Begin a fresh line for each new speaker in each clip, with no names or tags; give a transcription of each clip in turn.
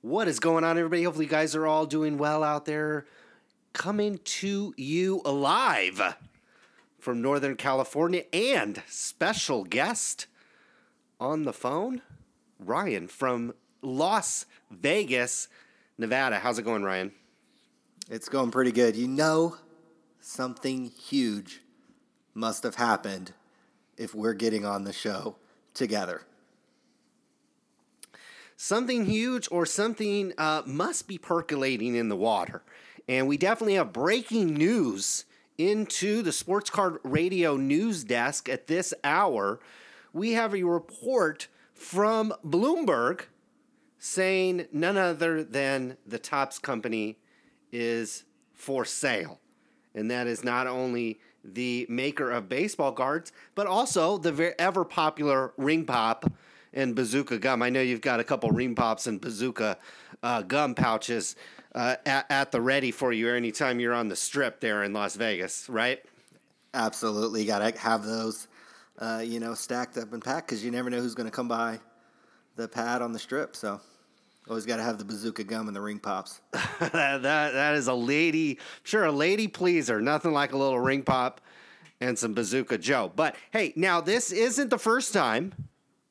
What is going on, everybody? Hopefully, you guys are all doing well out there. Coming to you alive from Northern California and special guest on the phone, Ryan from Las Vegas, Nevada. How's it going, Ryan?
It's going pretty good. You know, something huge must have happened if we're getting on the show together.
Something huge or something uh, must be percolating in the water. And we definitely have breaking news into the Sports Card Radio news desk at this hour. We have a report from Bloomberg saying none other than the Topps company is for sale. And that is not only the maker of baseball cards, but also the ever popular ring pop and bazooka gum. I know you've got a couple ring pops and bazooka uh, gum pouches uh, at, at the ready for you anytime you're on the strip there in Las Vegas, right?
Absolutely, got to have those, uh, you know, stacked up and packed because you never know who's going to come by the pad on the strip. So always got to have the bazooka gum and the ring pops.
that, that that is a lady, sure, a lady pleaser. Nothing like a little ring pop and some bazooka Joe. But hey, now this isn't the first time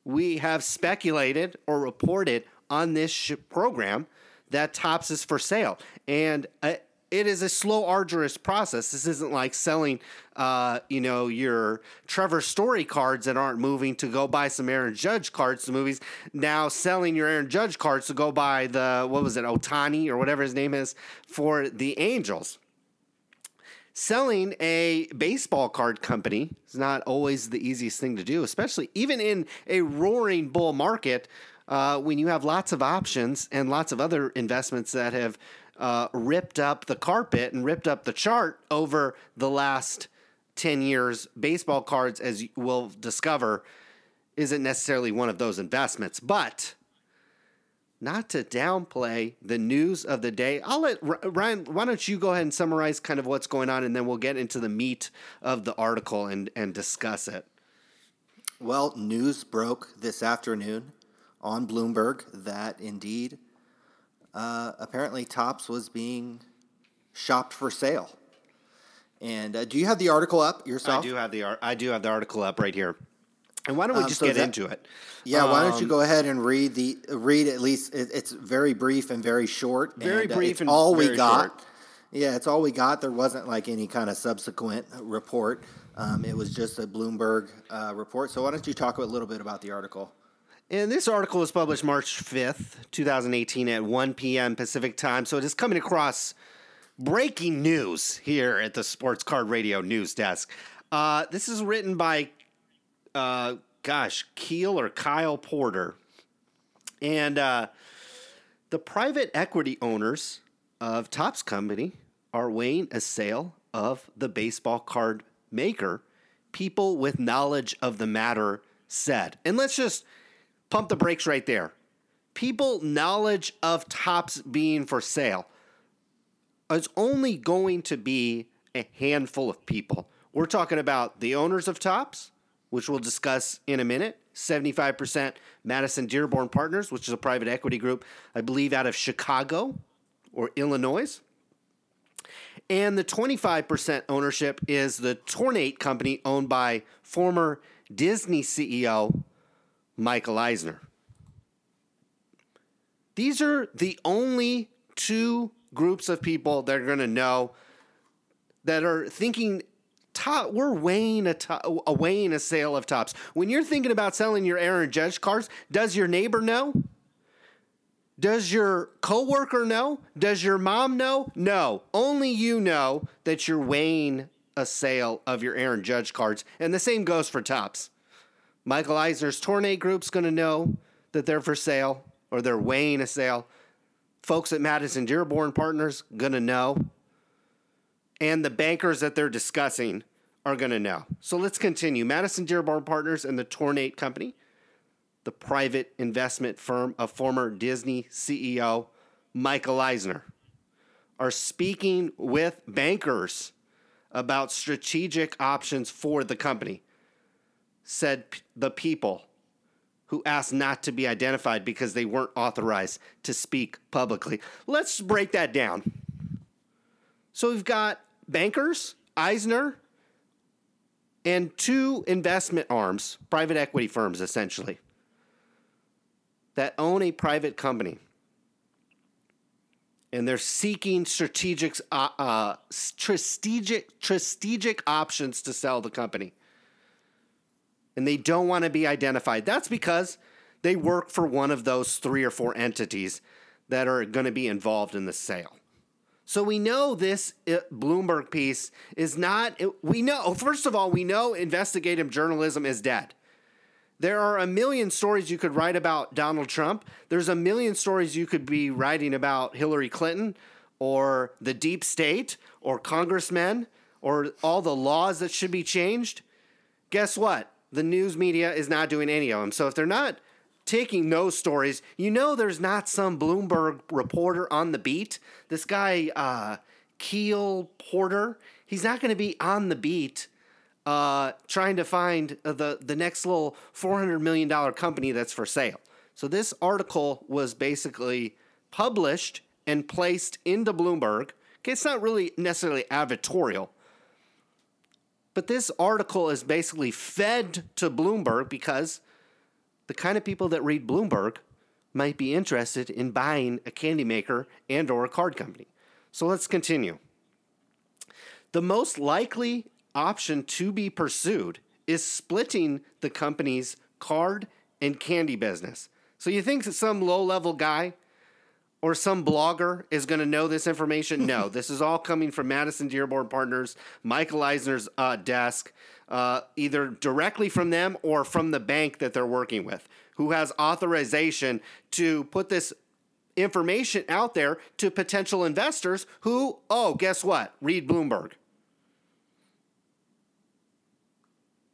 we have speculated or reported on this sh- program that Topps is for sale. And uh, it is a slow, arduous process. This isn't like selling, uh, you know, your Trevor Story cards that aren't moving to go buy some Aaron Judge cards to movies. Now selling your Aaron Judge cards to go buy the, what was it, Ohtani or whatever his name is for the Angels selling a baseball card company is not always the easiest thing to do, especially even in a roaring bull market uh, when you have lots of options and lots of other investments that have uh, ripped up the carpet and ripped up the chart over the last 10 years. Baseball cards, as we'll discover, isn't necessarily one of those investments, but not to downplay the news of the day. I'll let Ryan, why don't you go ahead and summarize kind of what's going on and then we'll get into the meat of the article and, and discuss it.
Well, news broke this afternoon on Bloomberg that indeed, uh, apparently, Topps was being shopped for sale. And uh, do you have the article up yourself?
I do have the I do have the article up right here. And why don't we um, just so get that, into it?
Yeah, um, why don't you um, go ahead and read the read at least? It, it's very brief and very short.
Very
and,
uh, brief
uh,
and
all we got.
Short.
Yeah, it's all we got. There wasn't like any kind of subsequent report. Um, it was just a Bloomberg uh, report. So why don't you talk a little bit about the article?
And this article was published March 5th, 2018 at 1 p.m. Pacific time. So it is coming across breaking news here at the Sports Card Radio news desk. Uh, this is written by uh, gosh, Kiel or Kyle Porter. And uh, the private equity owners of Topps Company are weighing a sale of the baseball card maker. People with knowledge of the matter said. And let's just pump the brakes right there. People knowledge of Topps being for sale is only going to be a handful of people. We're talking about the owners of Topps, which we'll discuss in a minute. 75% Madison Dearborn Partners, which is a private equity group, I believe, out of Chicago or Illinois. And the 25% ownership is the Tornate company owned by former Disney CEO Michael Eisner. These are the only two groups of people that are going to know that are thinking top, we're weighing a, to, a weighing a sale of Topps. When you're thinking about selling your Aaron Judge cards, does your neighbor know? Does your coworker know? Does your mom know? No. Only you know that you're weighing a sale of your Aaron Judge cards. And the same goes for Topps. Michael Eisner's Tornate Group's going to know that they're for sale or they're weighing a sale. Folks at Madison Dearborn Partners going to know and the bankers that they're discussing are going to know. So let's continue. Madison Dearborn Partners and the Tornate Company, the private investment firm of former Disney CEO Michael Eisner, are speaking with bankers about strategic options for the company, said the people who asked not to be identified because they weren't authorized to speak publicly. Let's break that down. So we've got bankers, Eisner, and two investment arms, private equity firms essentially, that own a private company. And they're seeking strategic, uh, uh, strategic, strategic options to sell the company. And they don't want to be identified. That's because they work for one of those three or four entities that are going to be involved in the sale. So we know this uh, Bloomberg piece is not, we know, first of all, we know investigative journalism is dead. There are a million stories you could write about Donald Trump. There's a million stories you could be writing about Hillary Clinton or the deep state or congressmen or all the laws that should be changed. Guess what? The news media is not doing any of them. So if they're not taking those stories, you know there's not some Bloomberg reporter on the beat. This guy, uh, Kiel Porter, he's not going to be on the beat uh, trying to find the, the next little $400 million company that's for sale. So this article was basically published and placed into Bloomberg. Okay, it's not really necessarily advertorial, but this article is basically fed to Bloomberg because the kind of people that read Bloomberg might be interested in buying a candy maker and or a card company. So let's continue. The most likely option to be pursued is splitting the company's card and candy business. So you think that some low-level guy or some blogger is going to know this information? No, this is all coming from Madison Dearborn Partners, Michael Eisner's uh, desk uh, either directly from them or from the bank that they're working with, who has authorization to put this information out there to potential investors who, oh, guess what? Read Bloomberg.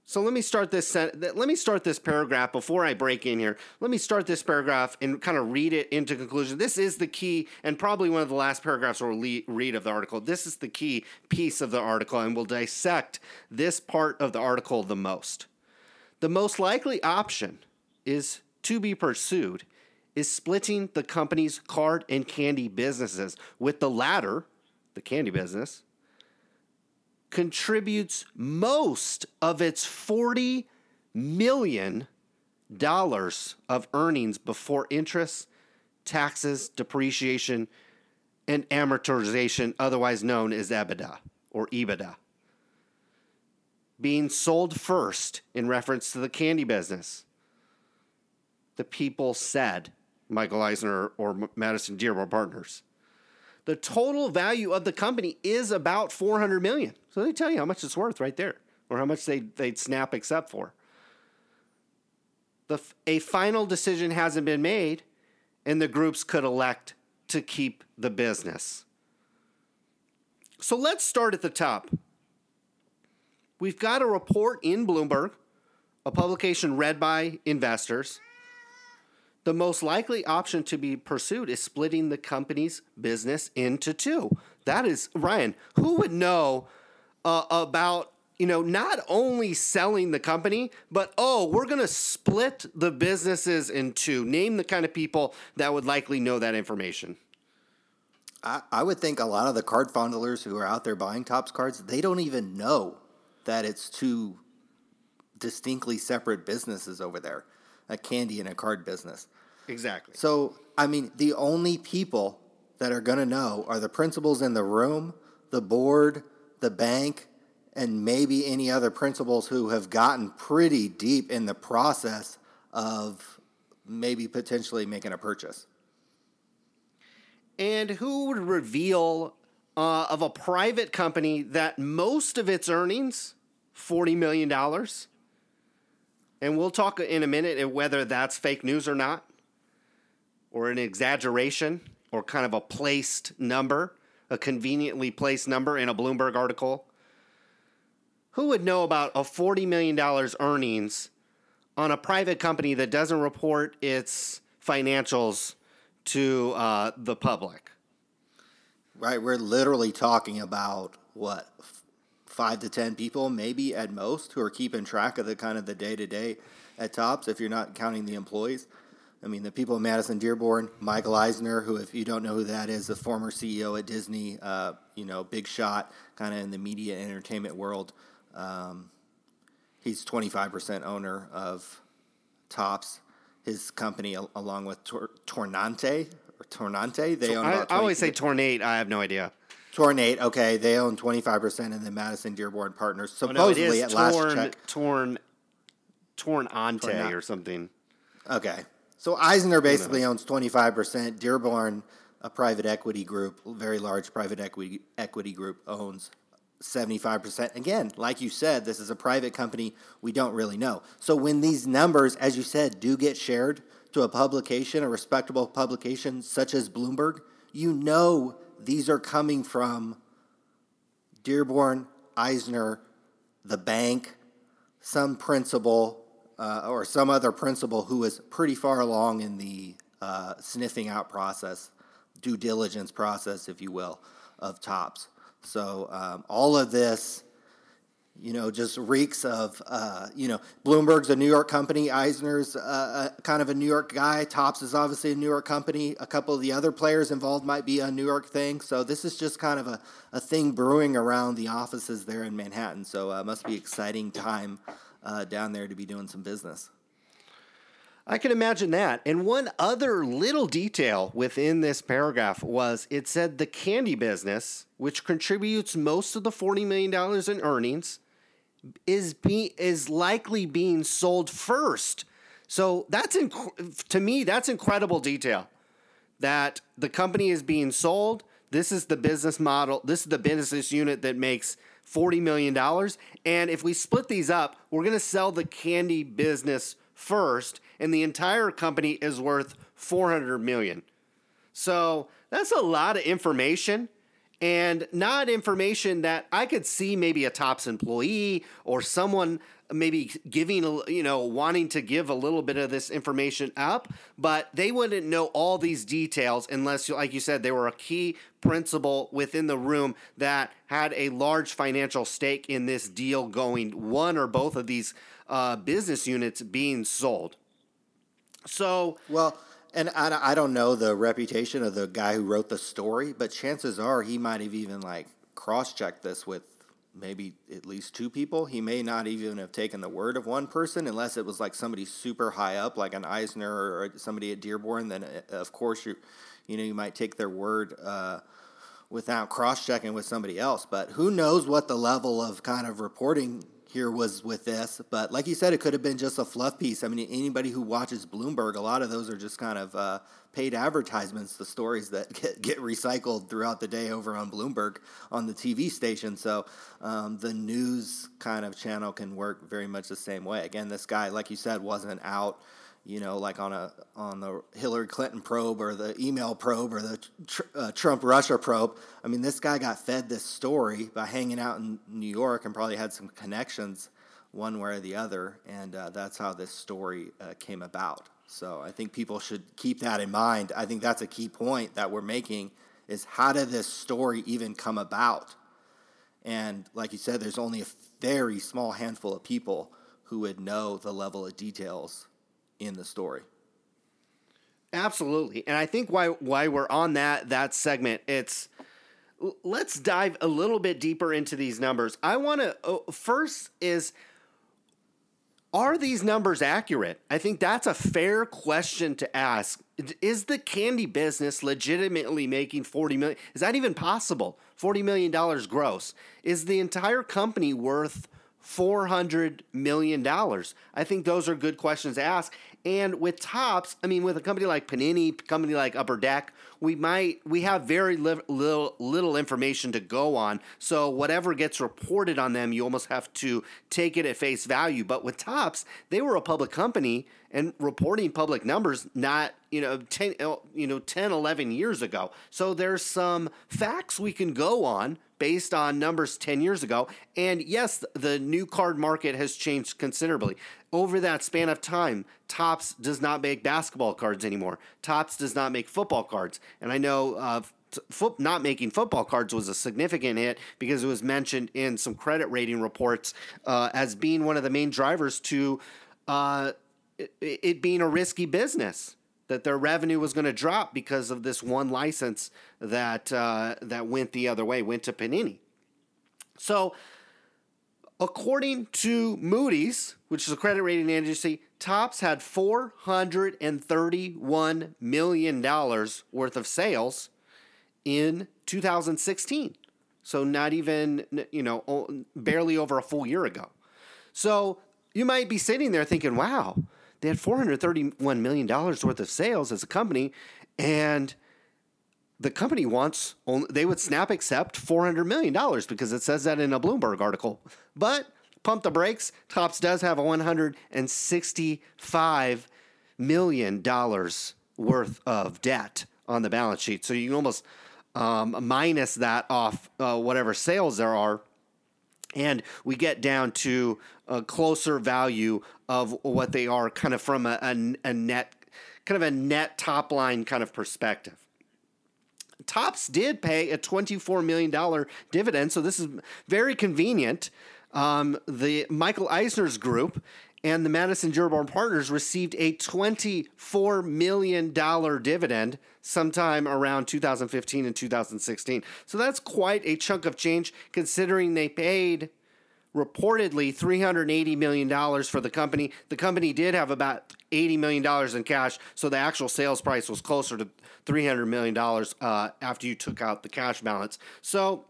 So let me start this let me start this paragraph before I break in here. Let me start this paragraph and kind of read it into conclusion. This is the key and probably one of the last paragraphs we'll read of the article. This is the key piece of the article and we'll dissect this part of the article the most. The most likely option is to be pursued is splitting the company's card and candy businesses with the latter, the candy business, contributes most of its 40 million dollars of earnings before interest, taxes, depreciation, and amortization, otherwise known as EBITDA or EBITDA. Being sold first in reference to the candy business. The people said, Michael Eisner or Madison Dearborn Partners the total value of the company is about 400 million. So they tell you how much it's worth right there or how much they, they'd snap accept for. The, a final decision hasn't been made, and the groups could elect to keep the business. So let's start at the top. We've got a report in Bloomberg, a publication read by investors, the most likely option to be pursued is splitting the company's business into two. That is, Ryan, who would know uh, about, you know, not only selling the company, but oh, we're going to split the businesses in two? Name the kind of people that would likely know that information.
I, I would think a lot of the card fondlers who are out there buying Topps cards, they don't even know that it's two distinctly separate businesses over there a candy and a card business.
Exactly.
So, I mean, the only people that are going to know are the principals in the room, the board, the bank, and maybe any other principals who have gotten pretty deep in the process of maybe potentially making a purchase.
And who would reveal uh, of a private company that most of its earnings, $40 million, and we'll talk in a minute whether that's fake news or not, or an exaggeration, or kind of a placed number, a conveniently placed number in a Bloomberg article. Who would know about a $40 million earnings on a private company that doesn't report its financials to uh, the public?
Right. We're literally talking about what five to ten people, maybe at most, who are keeping track of the kind of the day to day at Topps if you're not counting the employees. I mean, the people of Madison Dearborn, Michael Eisner, who, if you don't know who that is, the former CEO at Disney, uh, you know, big shot, kind of in the media and entertainment world. Um, he's 25% owner of Topps, his company, along with Tor- Tornante or Tornante. They own.
I, I always say Tornate. I have no idea.
Tornate. Okay, they own 25%, and the Madison Dearborn Partners supposedly oh, no, at torn, last check.
Torn, torn ante or something.
Okay. So Eisner basically owns 25%. Dearborn, a private equity group, very large private equity equity group, owns 75%. Again, like you said, this is a private company. We don't really know. So when these numbers, as you said, do get shared to a publication, a respectable publication such as Bloomberg, you know these are coming from Dearborn, Eisner, the bank, some principal uh, or some other principal who is pretty far along in the uh, sniffing out process, due diligence process, if you will, of Topps. So um, all of this, you know, just reeks of, uh, you know, Bloomberg's a New York company, Eisner's uh, a, kind of a New York guy, Topps is obviously a New York company. A couple of the other players involved might be a New York thing. So this is just kind of a, a thing brewing around the offices there in Manhattan. So uh, must be exciting time uh, down there to be doing some business.
I can imagine that. And one other little detail within this paragraph was it said the candy business, which contributes most of the $40 million in earnings, is be, is likely being sold first. So that's inc- to me that's incredible detail. That the company is being sold. This is the business model. This is the business unit that makes $40 million. And if we split these up, we're going to sell the candy business first, and the entire company is worth 400 million. So that's a lot of information and not information that I could see maybe a Topps employee or someone maybe giving you know wanting to give a little bit of this information up but they wouldn't know all these details unless like you said they were a key principal within the room that had a large financial stake in this deal going one or both of these uh, business units being sold. So
well and I, I don't know the reputation of the guy who wrote the story, but chances are he might have even like cross checked this with maybe at least two people. He may not even have taken the word of one person unless it was like somebody super high up, like an Eisner or somebody at Dearborn. Then, uh, of course, you you know you might take their word uh, without cross checking with somebody else. But who knows what the level of kind of reporting here was with this. But like you said, it could have been just a fluff piece. I mean, anybody who watches Bloomberg, a lot of those are just kind of uh, paid advertisements, the stories that get, get, recycled throughout the day over on Bloomberg on the TV station. So um, the news kind of channel can work very much the same way. Again, this guy, like you said, wasn't out you know, like on a on the Hillary Clinton probe or the email probe or the tr- uh, Trump Russia probe. I mean, this guy got fed this story by hanging out in New York and probably had some connections one way or the other, and uh, that's how this story uh, came about. So I think people should keep that in mind. I think that's a key point that we're making is how did this story even come about? And like you said, there's only a very small handful of people who would know the level of details in the story.
Absolutely. And I think why why we're on that that segment, it's let's dive a little bit deeper into these numbers. I want to oh, first is are these numbers accurate? I think that's a fair question to ask. Is the candy business legitimately making 40 million? Is that even possible? 40 million dollars gross. Is the entire company worth $400 million? I think those are good questions to ask. And with Topps, I mean, with a company like Panini, company like Upper Deck, we might we have very li- little little information to go on. So whatever gets reported on them, you almost have to take it at face value. But with Topps, they were a public company and reporting public numbers not you know 10 uh, you know 10 11 years ago so there's some facts we can go on based on numbers 10 years ago. And yes, the new card market has changed considerably. Over that span of time, Topps does not make basketball cards anymore. Topps does not make football cards. And I know uh, not making football cards was a significant hit because it was mentioned in some credit rating reports uh, as being one of the main drivers to uh, it, it being a risky business that their revenue was going to drop because of this one license that uh, that went the other way, went to Panini. So, according to Moody's, which is a credit rating agency, Topps had four hundred and thirty-one million dollars worth of sales in 2016. So not even you know barely over a full year ago. So you might be sitting there thinking, "Wow." They had $431 million worth of sales as a company, and the company wants, only, they would snap accept $400 million because it says that in a Bloomberg article. But pump the brakes, Topps does have a $165 million worth of debt on the balance sheet. So you can almost um, minus that off uh, whatever sales there are and we get down to a closer value of what they are kind of from a, a, a net kind of a net top line kind of perspective Topps did pay a $24 million dividend, so this is very convenient. Um, the Michael Eisner's group and the Madison Dearborn Partners received a $24 million dividend sometime around 2015 and 2016. So that's quite a chunk of change considering they paid reportedly $380 million for the company. The company did have about $80 million in cash, so the actual sales price was closer to $300 million uh, after you took out the cash balance. So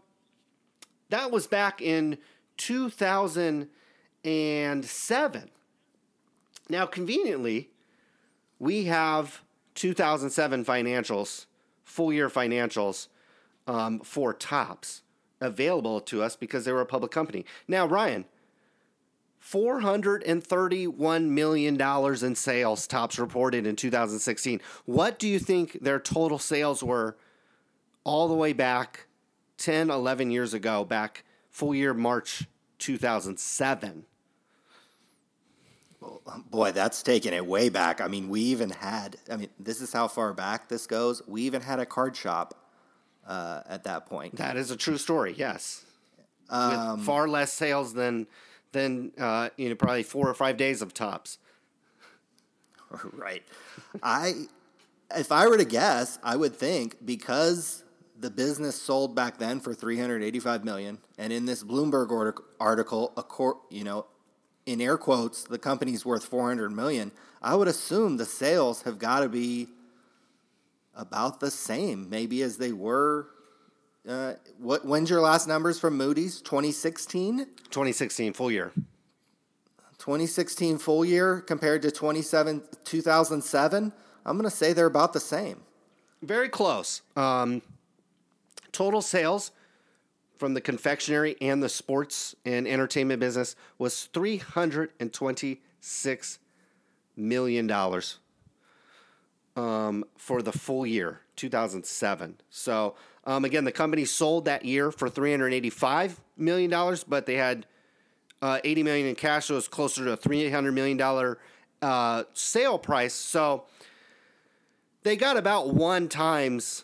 that was back in 2007. Now, conveniently, we have 2007 financials, full year financials um, for Topps available to us because they were a public company. Now, Ryan, $431 million in sales Topps reported in 2016. What do you think their total sales were all the way back 10, 11 years ago, back full year March 2007?
Boy, that's taking it way back. I mean, we even had, I mean, this is how far back this goes. We even had a card shop uh, at that point.
That is a true story, yes. Um, With far less sales than, than uh, you know, probably four or five days of Topps.
Right. I, if I were to guess, I would think because the business sold back then for 385 million and in this bloomberg article you know in air quotes, the company's worth 400 million, I would assume the sales have got to be about the same, maybe as they were. Uh, what? When's your last numbers from Moody's? 2016.
2016 full year.
2016 full year compared to 27 2007. I'm going to say they're about the same.
Very close. Um, total sales from the confectionery and the sports and entertainment business was $326 million um, for the full year, 2007. So, um, again, the company sold that year for $385 million, but they had uh, 80 million in cash, so it was closer to a $300 million uh, sale price. So, they got about one times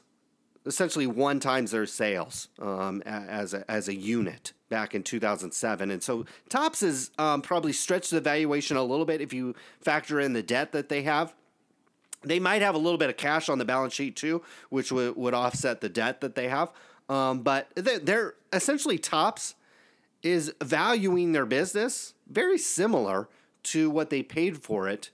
essentially one times their sales um, as a, as a unit back in 2007. And so Topps has um, probably stretched the valuation a little bit if you factor in the debt that they have. They might have a little bit of cash on the balance sheet too, which would, would offset the debt that they have. Um, but they're, they're essentially Topps is valuing their business very similar to what they paid for it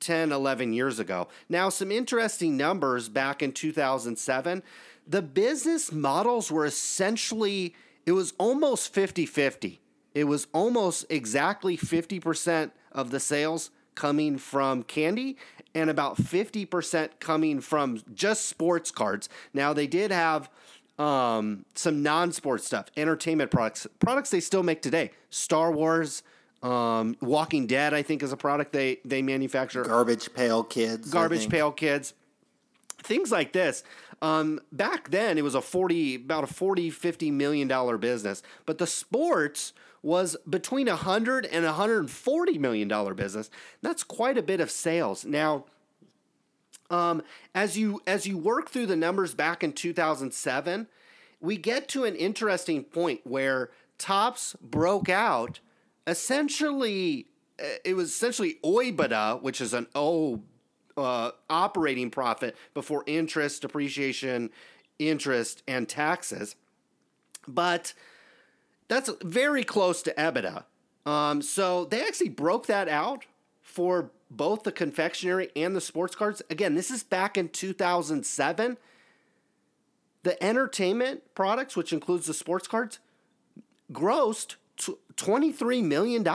10, 11 years ago. Now, some interesting numbers back in 2007 the business models were essentially, it was almost 50 50. It was almost exactly 50% of the sales coming from candy and about 50% coming from just sports cards. Now, they did have um, some non sports stuff, entertainment products, products they still make today. Star Wars, um, Walking Dead, I think, is a product they, they manufacture.
Garbage Pail Kids.
Garbage Pail Kids. Things like this. Um, back then, it was a 40, about a 40, 50 million dollar business, but the sports was between a 100 and 140 million dollar business. That's quite a bit of sales. Now, um, as you as you work through the numbers back in 2007, we get to an interesting point where Topps broke out essentially it was essentially OIBDA, which is an O uh, operating profit before interest, depreciation, interest, and taxes. But that's very close to EBITDA. Um, so they actually broke that out for both the confectionery and the sports cards. Again, this is back in 2007. The entertainment products, which includes the sports cards, grossed $23 million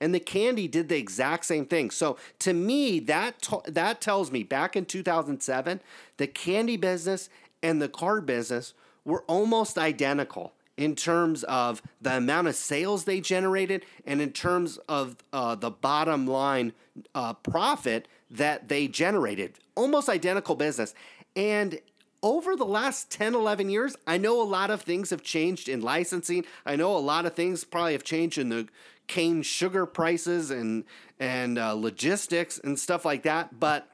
and the candy did the exact same thing. So to me that t- that tells me back in 2007 the candy business and the card business were almost identical in terms of the amount of sales they generated and in terms of uh, the bottom line uh, profit that they generated. Almost identical business. And over the last 10, 11 years, I know a lot of things have changed in licensing. I know a lot of things probably have changed in the cane sugar prices and, and uh, logistics and stuff like that. But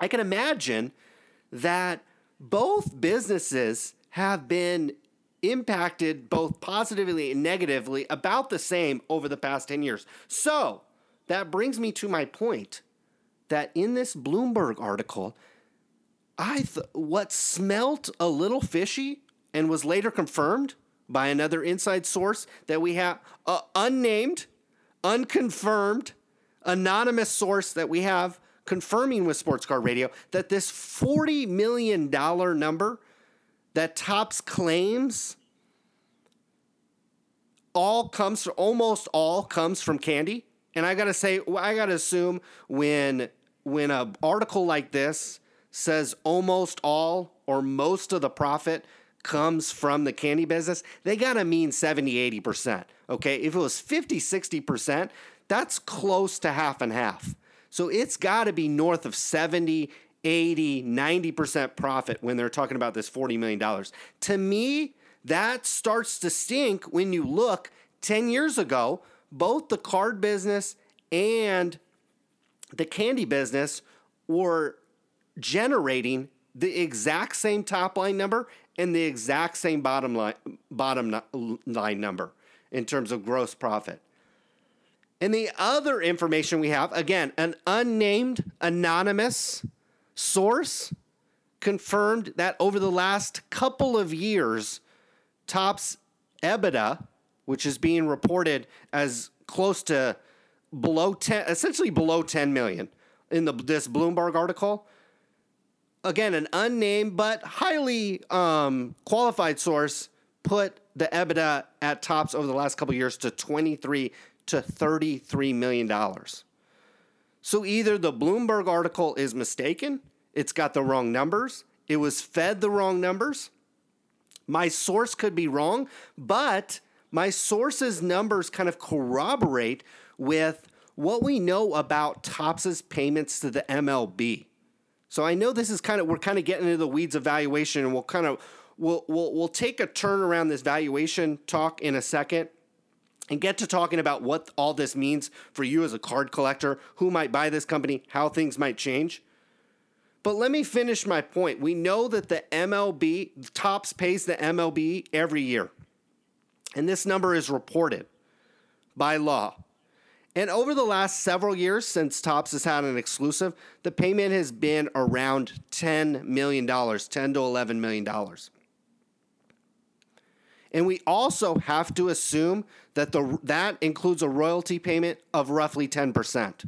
I can imagine that both businesses have been impacted both positively and negatively about the same over the past 10 years. So that brings me to my point that in this Bloomberg article, I th- what smelt a little fishy and was later confirmed by another inside source that we have uh, unnamed, unconfirmed, anonymous source that we have confirming with Sports Card Radio that this $40 million number that Topps claims all comes almost all comes from candy. And I gotta say, I gotta assume when when an article like this says almost all or most of the profit comes from the candy business, they got to mean 70, 80%. Okay. If it was 50, 60%, that's close to half and half. So it's got to be north of 70, 80, 90% profit when they're talking about this $40 million. To me, that starts to stink when you look 10 years ago, both the card business and the candy business were generating the exact same top line number and the exact same bottom line bottom line number in terms of gross profit. And the other information we have, again, an unnamed anonymous source confirmed that over the last couple of years, Topps's EBITDA, which is being reported as close to below 10, essentially below 10 million in the, this Bloomberg article, again, an unnamed but highly um, qualified source put the EBITDA at Topps over the last couple years to 23 to 33 million dollars. So either the Bloomberg article is mistaken, it's got the wrong numbers, it was fed the wrong numbers. My source could be wrong, but my source's numbers kind of corroborate with what we know about Topps's payments to the MLB. So I know this is kind of we're kind of getting into the weeds of valuation, and we'll kind of we'll we'll we'll take a turn around this valuation talk in a second and get to talking about what all this means for you as a card collector, who might buy this company, how things might change. But let me finish my point. We know that the MLB, Topps pays the MLB every year. And this number is reported by law. And over the last several years, since Topps has had an exclusive, the payment has been around $10 million, 10 to $11 million. And we also have to assume that the, that includes a royalty payment of roughly 10%.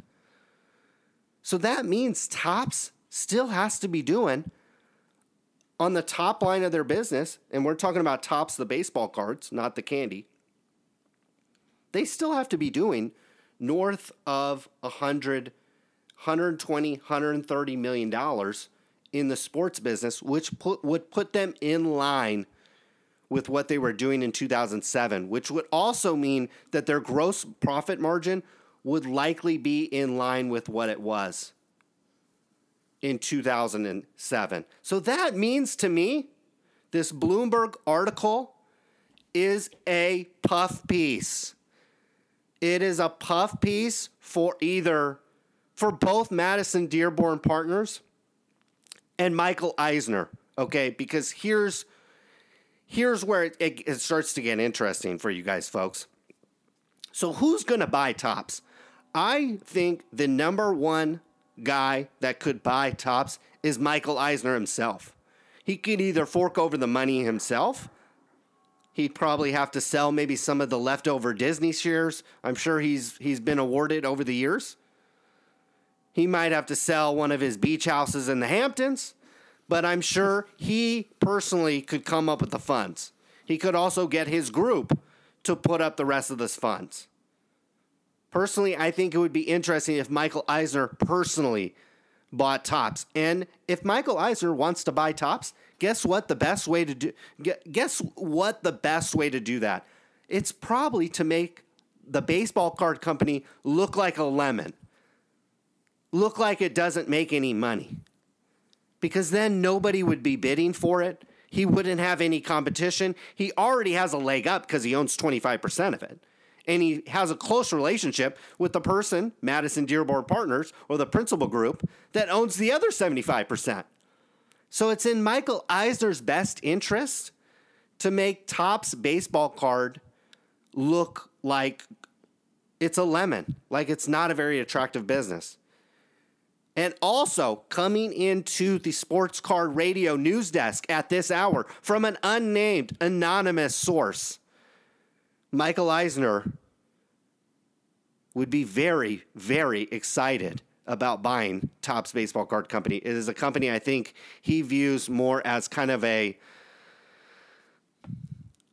So that means Topps still has to be doing on the top line of their business, and we're talking about Topps, the baseball cards, not the candy. They still have to be doing north of 100 120 130 million dollars in the sports business which put, would put them in line with what they were doing in 2007 which would also mean that their gross profit margin would likely be in line with what it was in 2007 so that means to me this bloomberg article is a puff piece it is a puff piece for either for both Madison Dearborn partners and Michael Eisner. Okay, because here's here's where it, it, it starts to get interesting for you guys, folks. So who's going to buy Topps? I think the number one guy that could buy Topps is Michael Eisner himself. He could either fork over the money himself. He'd probably have to sell maybe some of the leftover Disney shares. I'm sure he's he's been awarded over the years. He might have to sell one of his beach houses in the Hamptons, but I'm sure he personally could come up with the funds. He could also get his group to put up the rest of this funds. Personally, I think it would be interesting if Michael Eisner personally bought Topps. And if Michael Eisner wants to buy Topps, guess what the best way to do guess what the best way to do that? It's probably to make the baseball card company look like a lemon. Look like it doesn't make any money. Because then nobody would be bidding for it. He wouldn't have any competition. He already has a leg up because he owns 25% of it and he has a close relationship with the person, Madison Dearborn Partners, or the principal group that owns the other 75%. So it's in Michael Eisner's best interest to make Topps baseball card look like it's a lemon, like it's not a very attractive business. And also coming into the sports card radio news desk at this hour from an unnamed anonymous source Michael Eisner would be very, very excited about buying Topps Baseball Card Company. It is a company I think he views more as kind of a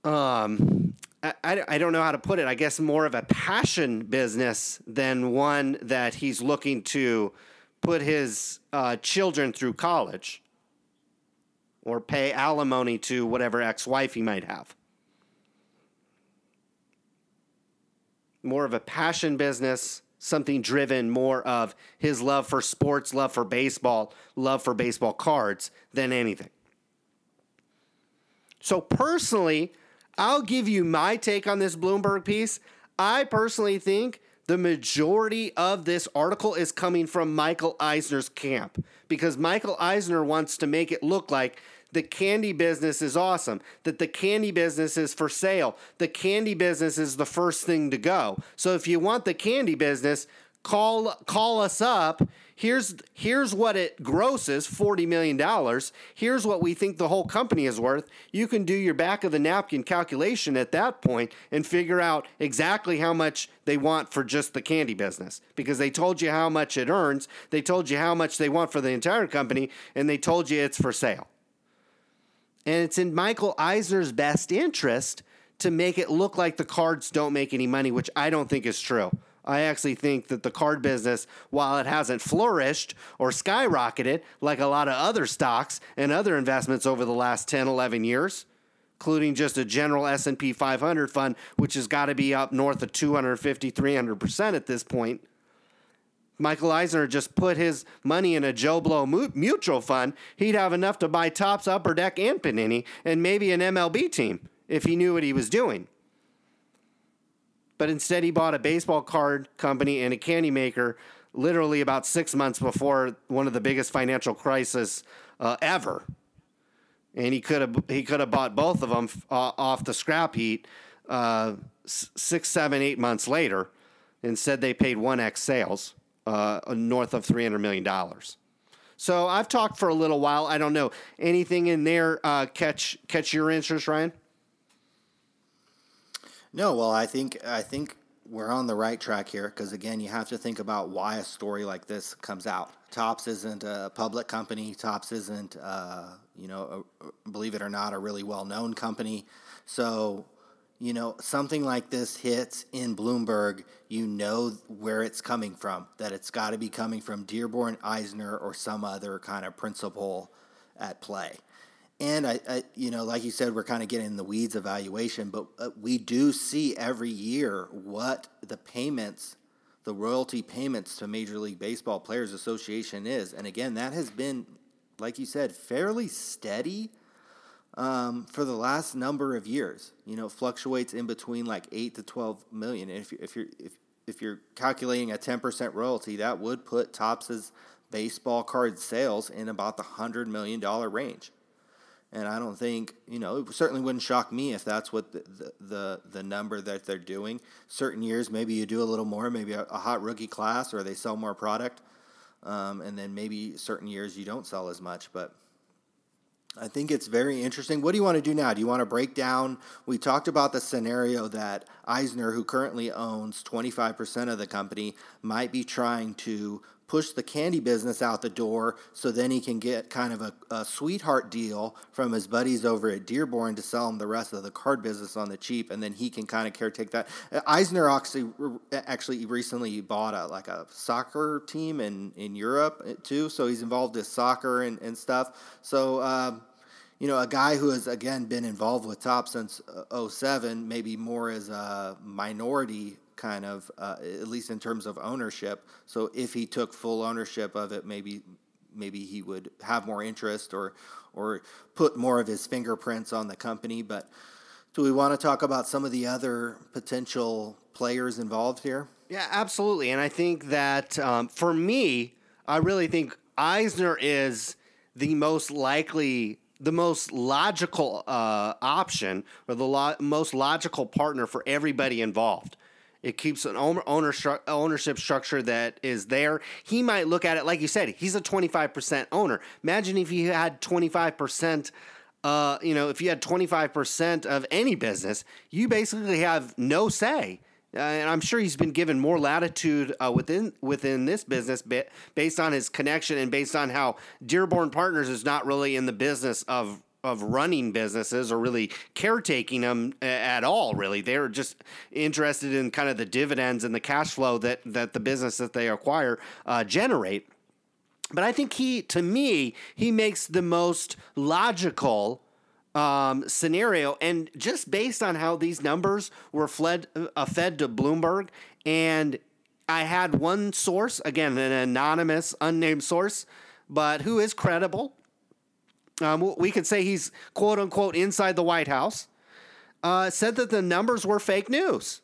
um I, I don't know how to put it. I guess more of a passion business than one that he's looking to put his uh, children through college or pay alimony to whatever ex wife he might have. more of a passion business, something driven more of his love for sports, love for baseball, love for baseball cards than anything. So, personally, I'll give you my take on this Bloomberg piece. I personally think the majority of this article is coming from Michael Eisner's camp because Michael Eisner wants to make it look like the candy business is awesome, that the candy business is for sale. The candy business is the first thing to go. So if you want the candy business, call call us up. Here's here's what it grosses, $40 million. Here's what we think the whole company is worth. You can do your back of the napkin calculation at that point and figure out exactly how much they want for just the candy business because they told you how much it earns, they told you how much they want for the entire company, and they told you it's for sale. And it's in Michael Eisner's best interest to make it look like the cards don't make any money, which I don't think is true. I actually think that the card business, while it hasn't flourished or skyrocketed like a lot of other stocks and other investments over the last 10, 11 years, including just a general S&P 500 fund which has got to be up north of 250, 300% at this point – Michael Eisner just put his money in a Joe Blow mutual fund, he'd have enough to buy Topps Upper Deck and Panini and maybe an MLB team if he knew what he was doing. But instead, he bought a baseball card company and a candy maker literally about six months before one of the biggest financial crises uh, ever. And he could have he could have bought both of them uh, off the scrap heap uh, six, seven, eight months later. Instead, they paid one x sales uh, north of $300 million. So I've talked for a little while. I don't know anything in there uh, catch catch your interest, Ryan.
No, well, I think I think we're on the right track here because again, you have to think about why a story like this comes out. Topps isn't a public company. Topps isn't, uh, you know, a, believe it or not, a really well known company. So you know, something like this hits in Bloomberg, you know where it's coming from, that it's got to be coming from Dearborn, Eisner, or some other kind of principle at play. And I, I, you know, like you said, we're kind of getting in the weeds evaluation, but uh, we do see every year what the payments, the royalty payments to Major League Baseball Players Association is. And again, that has been, like you said, fairly steady um, for the last number of years. You know, fluctuates in between like eight to twelve million. And if you, if you're if if you're calculating a ten percent royalty, that would put Topps's baseball card sales in about the hundred million dollar range. And I don't think, you know, it certainly wouldn't shock me if that's what the, the, the, the number that they're doing. Certain years, maybe you do a little more, maybe a, a hot rookie class, or they sell more product. Um, and then maybe certain years you don't sell as much. But I think it's very interesting. What do you want to do now? Do you want to break down? We talked about the scenario that Eisner, who currently owns 25% of the company, might be trying to push the candy business out the door so then he can get kind of a, a, sweetheart deal from his buddies over at Dearborn to sell him the rest of the card business on the cheap and then he can kind of caretake that. Eisner actually actually recently bought a like a soccer team in, in Europe uh, too, so he's involved in soccer and, and stuff. So um, you know, a guy who has again been involved with Topps since uh, 07, maybe more as a minority kind of, uh, at least in terms of ownership. So if he took full ownership of it, maybe maybe he would have more interest or or put more of his fingerprints on the company. But do we want to talk about some of the other potential players involved here?
Yeah, absolutely. And I think that um, for me, I really think Eisner is the most likely the most logical uh, option or the lo- most logical partner for everybody involved. It keeps an owner ownership structure that is there. He might look at it like you said. He's a twenty five percent owner. Imagine if you had twenty five percent. Uh, you know, if you had twenty five percent of any business, you basically have no say. Uh, and I'm sure he's been given more latitude uh, within within this business bit based on his connection and based on how Dearborn Partners is not really in the business of of running businesses or really caretaking them at all really they're just interested in kind of the dividends and the cash flow that that the business that they acquire uh, generate but i think he to me he makes the most logical um, scenario. And just based on how these numbers were fled, uh, fed to Bloomberg, and I had one source, again, an anonymous, unnamed source, but who is credible. Um, we could say he's quote unquote inside the White House, uh, said that the numbers were fake news.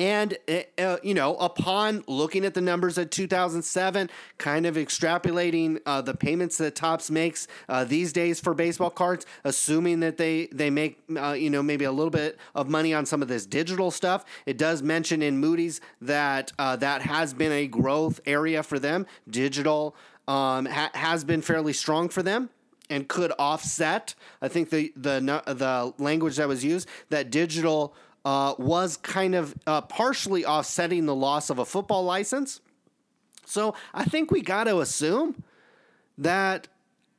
And, uh, you know, upon looking at the numbers at 2007, kind of extrapolating uh, the payments that Topps makes uh, these days for baseball cards, assuming that they, they make, uh, you know, maybe a little bit of money on some of this digital stuff, it does mention in Moody's that uh, that has been a growth area for them. Digital um, ha- has been fairly strong for them and could offset. I think the, the, the language that was used, that digital – uh, was kind of uh, partially offsetting the loss of a football license. So I think we got to assume that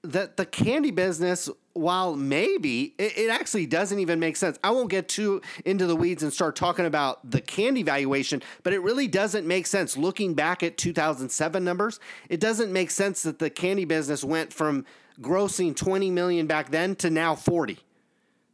that the candy business, while maybe it, it, actually doesn't even make sense. I won't get too into the weeds and start talking about the candy valuation, but it really doesn't make sense. Looking back at 2007 numbers, it doesn't make sense that the candy business went from grossing 20 million back then to now 40.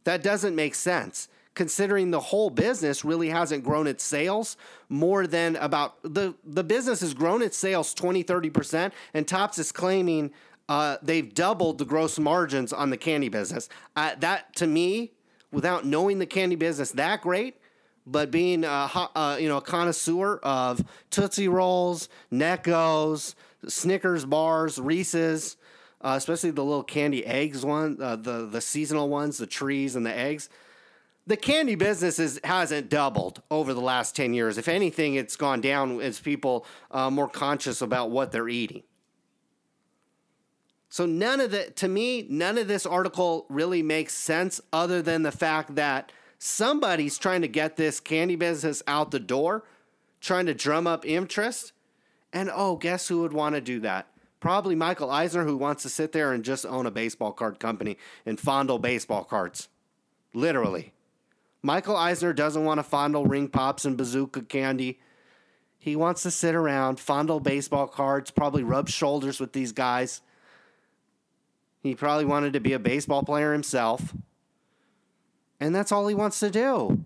That doesn't make sense considering the whole business really hasn't grown its sales more than about the the business has grown its sales 20 30% and Topps is claiming uh, they've doubled the gross margins on the candy business. Uh, that to me, without knowing the candy business that great, but being a, uh, you know a connoisseur of Tootsie Rolls, Neccos, Snickers bars, Reese's, uh, especially the little candy eggs one, uh, the the seasonal ones, the trees and the eggs the candy business is, hasn't doubled over the last 10 years. If anything, it's gone down as people uh, more conscious about what they're eating. So none of the to me none of this article really makes sense other than the fact that somebody's trying to get this candy business out the door, trying to drum up interest. And oh, guess who would want to do that? Probably Michael Eisner who wants to sit there and just own a baseball card company and fondle baseball cards. Literally. Michael Eisner doesn't want to fondle ring pops and bazooka candy. He wants to sit around, fondle baseball cards, probably rub shoulders with these guys. He probably wanted to be a baseball player himself. And that's all he wants to do.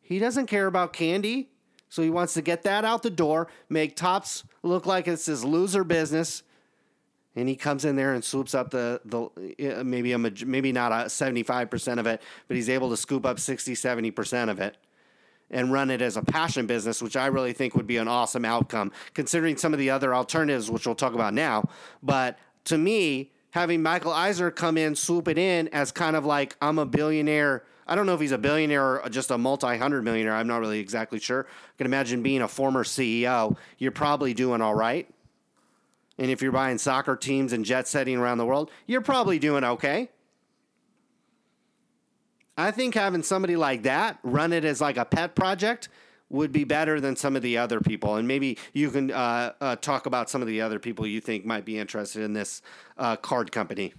He doesn't care about candy. So he wants to get that out the door, make Topps look like it's his loser business, and he comes in there and swoops up the the uh, maybe a maybe not a 75% of it but he's able to scoop up 60 70% of it and run it as a passion business which I really think would be an awesome outcome considering some of the other alternatives which we'll talk about now but to me having Michael Eisner come in, swoop it in as kind of like I'm a billionaire. I don't know if he's a billionaire or just a multi-hundred millionaire. I'm not really exactly sure. I can imagine being a former CEO, you're probably doing all right. And if you're buying soccer teams and jet setting around the world, you're probably doing okay. I think having somebody like that run it as like a pet project would be better than some of the other people. And maybe you can uh, uh, talk about some of the other people you think might be interested in this uh, card company.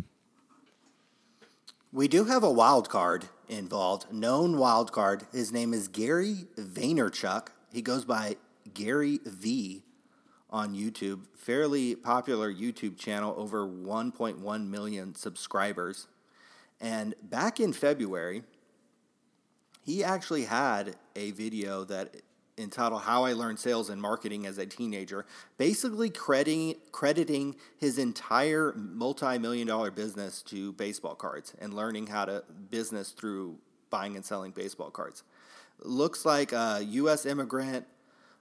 We do have a wild card involved, known wild card. His name is Gary Vaynerchuk. He goes by Gary V on YouTube. Fairly popular YouTube channel, over 1.1 million subscribers. And back in February, he actually had a video that entitled How I Learned Sales and Marketing as a Teenager, basically crediting, crediting his entire multi million dollar business to baseball cards and learning how to business through buying and selling baseball cards. Looks like a U.S. immigrant,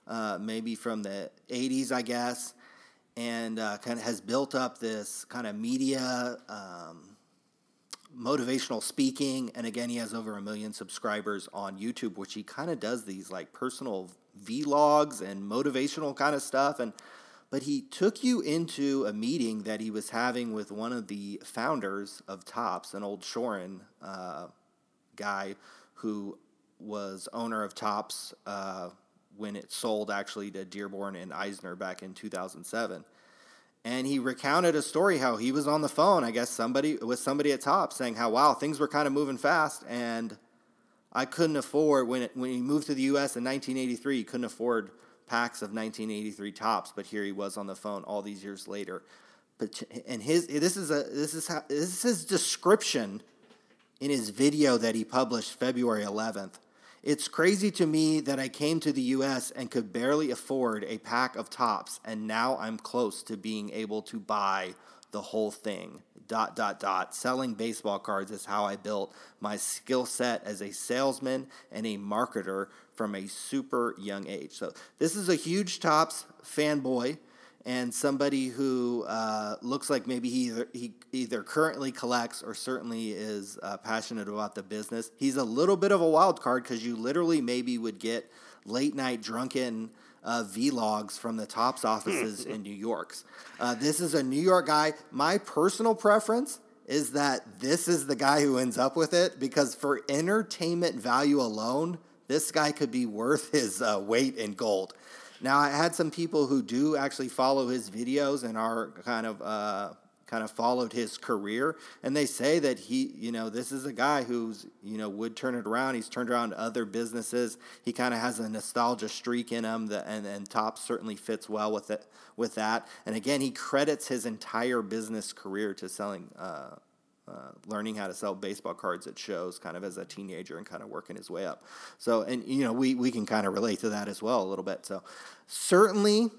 uh, maybe from the 80s, I guess, and uh, kind of has built up this kind of media. Um, motivational speaking and again he has over a million subscribers on youtube which he kind of does these like personal vlogs and motivational kind of stuff and but he took you into a meeting that he was having with one of the founders of Topps, an old Shorin uh, guy who was owner of Topps uh, when it sold actually to Dearborn and Eisner back in 2007 and he recounted a story how he was on the phone, I guess somebody with somebody at Topps saying how wow things were kind of moving fast, and I couldn't afford when it, when he moved to the U.S. in 1983, he couldn't afford packs of 1983 Topps, but here he was on the phone all these years later. But and his this is a this is how this is his description in his video that he published February 11th it's crazy to me that I came to the US and could barely afford a pack of Topps, and now I'm close to being able to buy the whole thing. Dot, dot, dot. Selling baseball cards is how I built my skill set as a salesman and a marketer from a super young age. So, this is a huge Topps fanboy and somebody who uh, looks like maybe he either, he either currently collects or certainly is uh, passionate about the business. He's a little bit of a wild card because you literally maybe would get late night drunken uh, vlogs from the Topps offices in New York's. Uh, this is a New York guy. My personal preference is that this is the guy who ends up with it because for entertainment value alone, this guy could be worth his uh, weight in gold. Now, I had some people who do actually follow his videos and are kind of uh, kind of followed his career, and they say that he, you know, this is a guy who's, you know, would turn it around. He's turned around other businesses. He kind of has a nostalgia streak in him, that, and and Topps certainly fits well with it with that. And again, he credits his entire business career to selling. Uh, uh, learning how to sell baseball cards at shows kind of as a teenager and kind of working his way up. So, and you know, we, we can kind of relate to that as well a little bit. So, certainly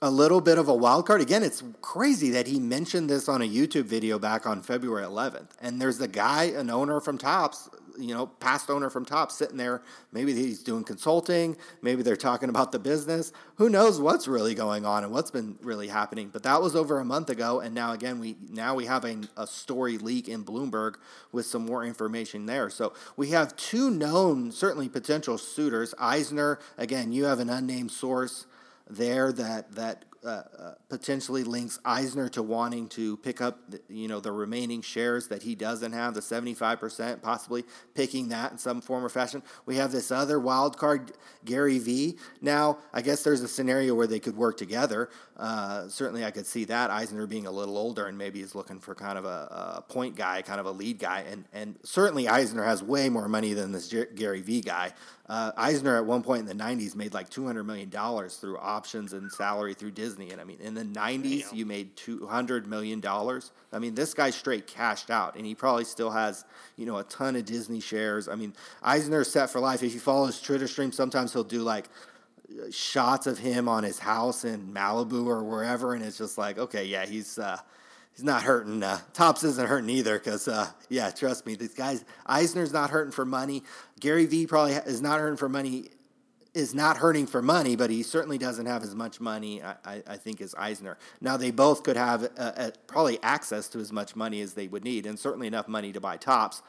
a little bit of a wild card. Again, it's crazy that he mentioned this on a YouTube video back on February 11th. And there's the guy, an owner from Topps, you know, past owner from Topps, sitting there. Maybe he's doing consulting. Maybe they're talking about the business. Who knows what's really going on and what's been really happening? But that was over a month ago, and now again we now we have a, a story leak in Bloomberg with some more information there. So we have two known, certainly potential suitors. Eisner, again, you have an unnamed source there that that uh, uh, potentially links Eisner to wanting to pick up, the, you know, the remaining shares that he doesn't have, the 75%, possibly picking that in some form or fashion. We have this other wild card, Gary V. Now, I guess there's a scenario where they could work together. Uh, certainly, I could see that Eisner being a little older and maybe is looking for kind of a, a, point guy, kind of a lead guy, and and certainly Eisner has way more money than this Gary V guy. Uh, Eisner at one point in the '90s made like 200 million dollars through options and salary through Disney, and I mean in the '90s Damn. you made 200 million dollars. I mean this guy straight cashed out, and he probably still has you know a ton of Disney shares. I mean Eisner's set for life. If you follow his Twitter stream, sometimes he'll do like shots of him on his house in Malibu or wherever, and it's just like, okay, yeah, he's uh, he's not hurting. Uh, Topps isn't hurting either, because uh, yeah, trust me, these guys. Eisner's not hurting for money. Gary V probably is not hurting for money is not hurting for money, but he certainly doesn't have as much money, I, I, I think, as Eisner. Now, they both could have uh, uh, probably access to as much money as they would need, and certainly enough money to buy Topps.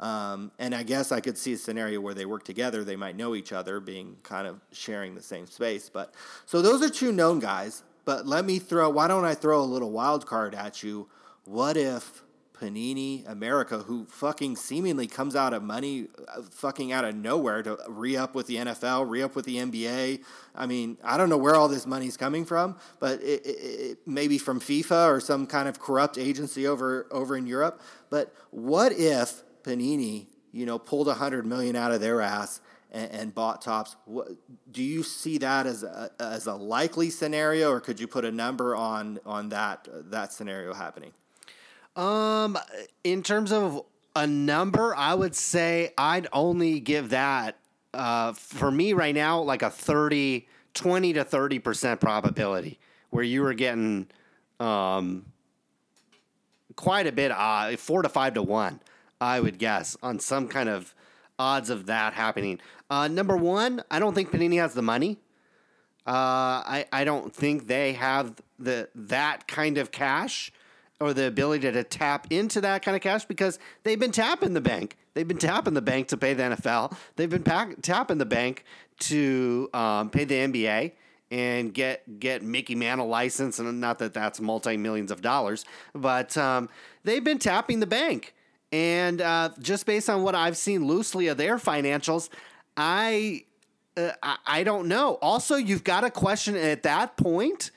Um, and I guess I could see a scenario where they work together. They might know each other, being kind of sharing the same space. But so those are two known guys. But let me throw. Why don't I throw a little wild card at you? What if Panini America, who fucking seemingly comes out of money, uh, fucking out of nowhere to re up with the NFL, re up with the NBA. I mean, I don't know where all this money's coming from, but it, it, it, maybe from FIFA or some kind of corrupt agency over over in Europe. But what if Panini, you know, pulled a hundred million out of their ass and, and bought Topps? What, do you see that as a, as a likely scenario, or could you put a number on on that that scenario happening?
Um, in terms of a number, I would say I'd only give that uh, for me right now like a 30, 20 to 30% probability where you were getting um, quite a bit, uh, four to five to one. I would guess, on some kind of odds of that happening. Uh, number one, I don't think Panini has the money. Uh, I, I don't think they have the that kind of cash or the ability to tap into that kind of cash because they've been tapping the bank. They've been tapping the bank to pay the NFL. They've been pack, tapping the bank to um, pay the NBA and get get Mickey Mantle license. And not that that's multi millions of dollars, but um, they've been tapping the bank. And uh, just based on what I've seen loosely of their financials, I, uh, I I don't know. Also, you've got a question at that point.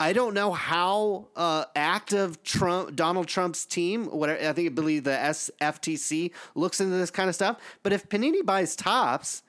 I don't know how uh, active Trump, Donald Trump's team, what I think I believe the SFTC looks into this kind of stuff. But if Panini buys Topps,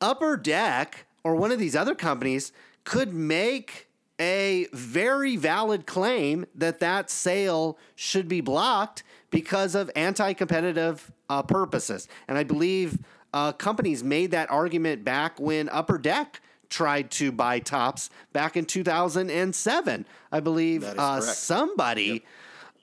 Upper Deck or one of these other companies could make a very valid claim that that sale should be blocked because of anti-competitive uh, purposes. And I believe uh, companies made that argument back when Upper Deck tried to buy Topps back in 2007. I believe uh, somebody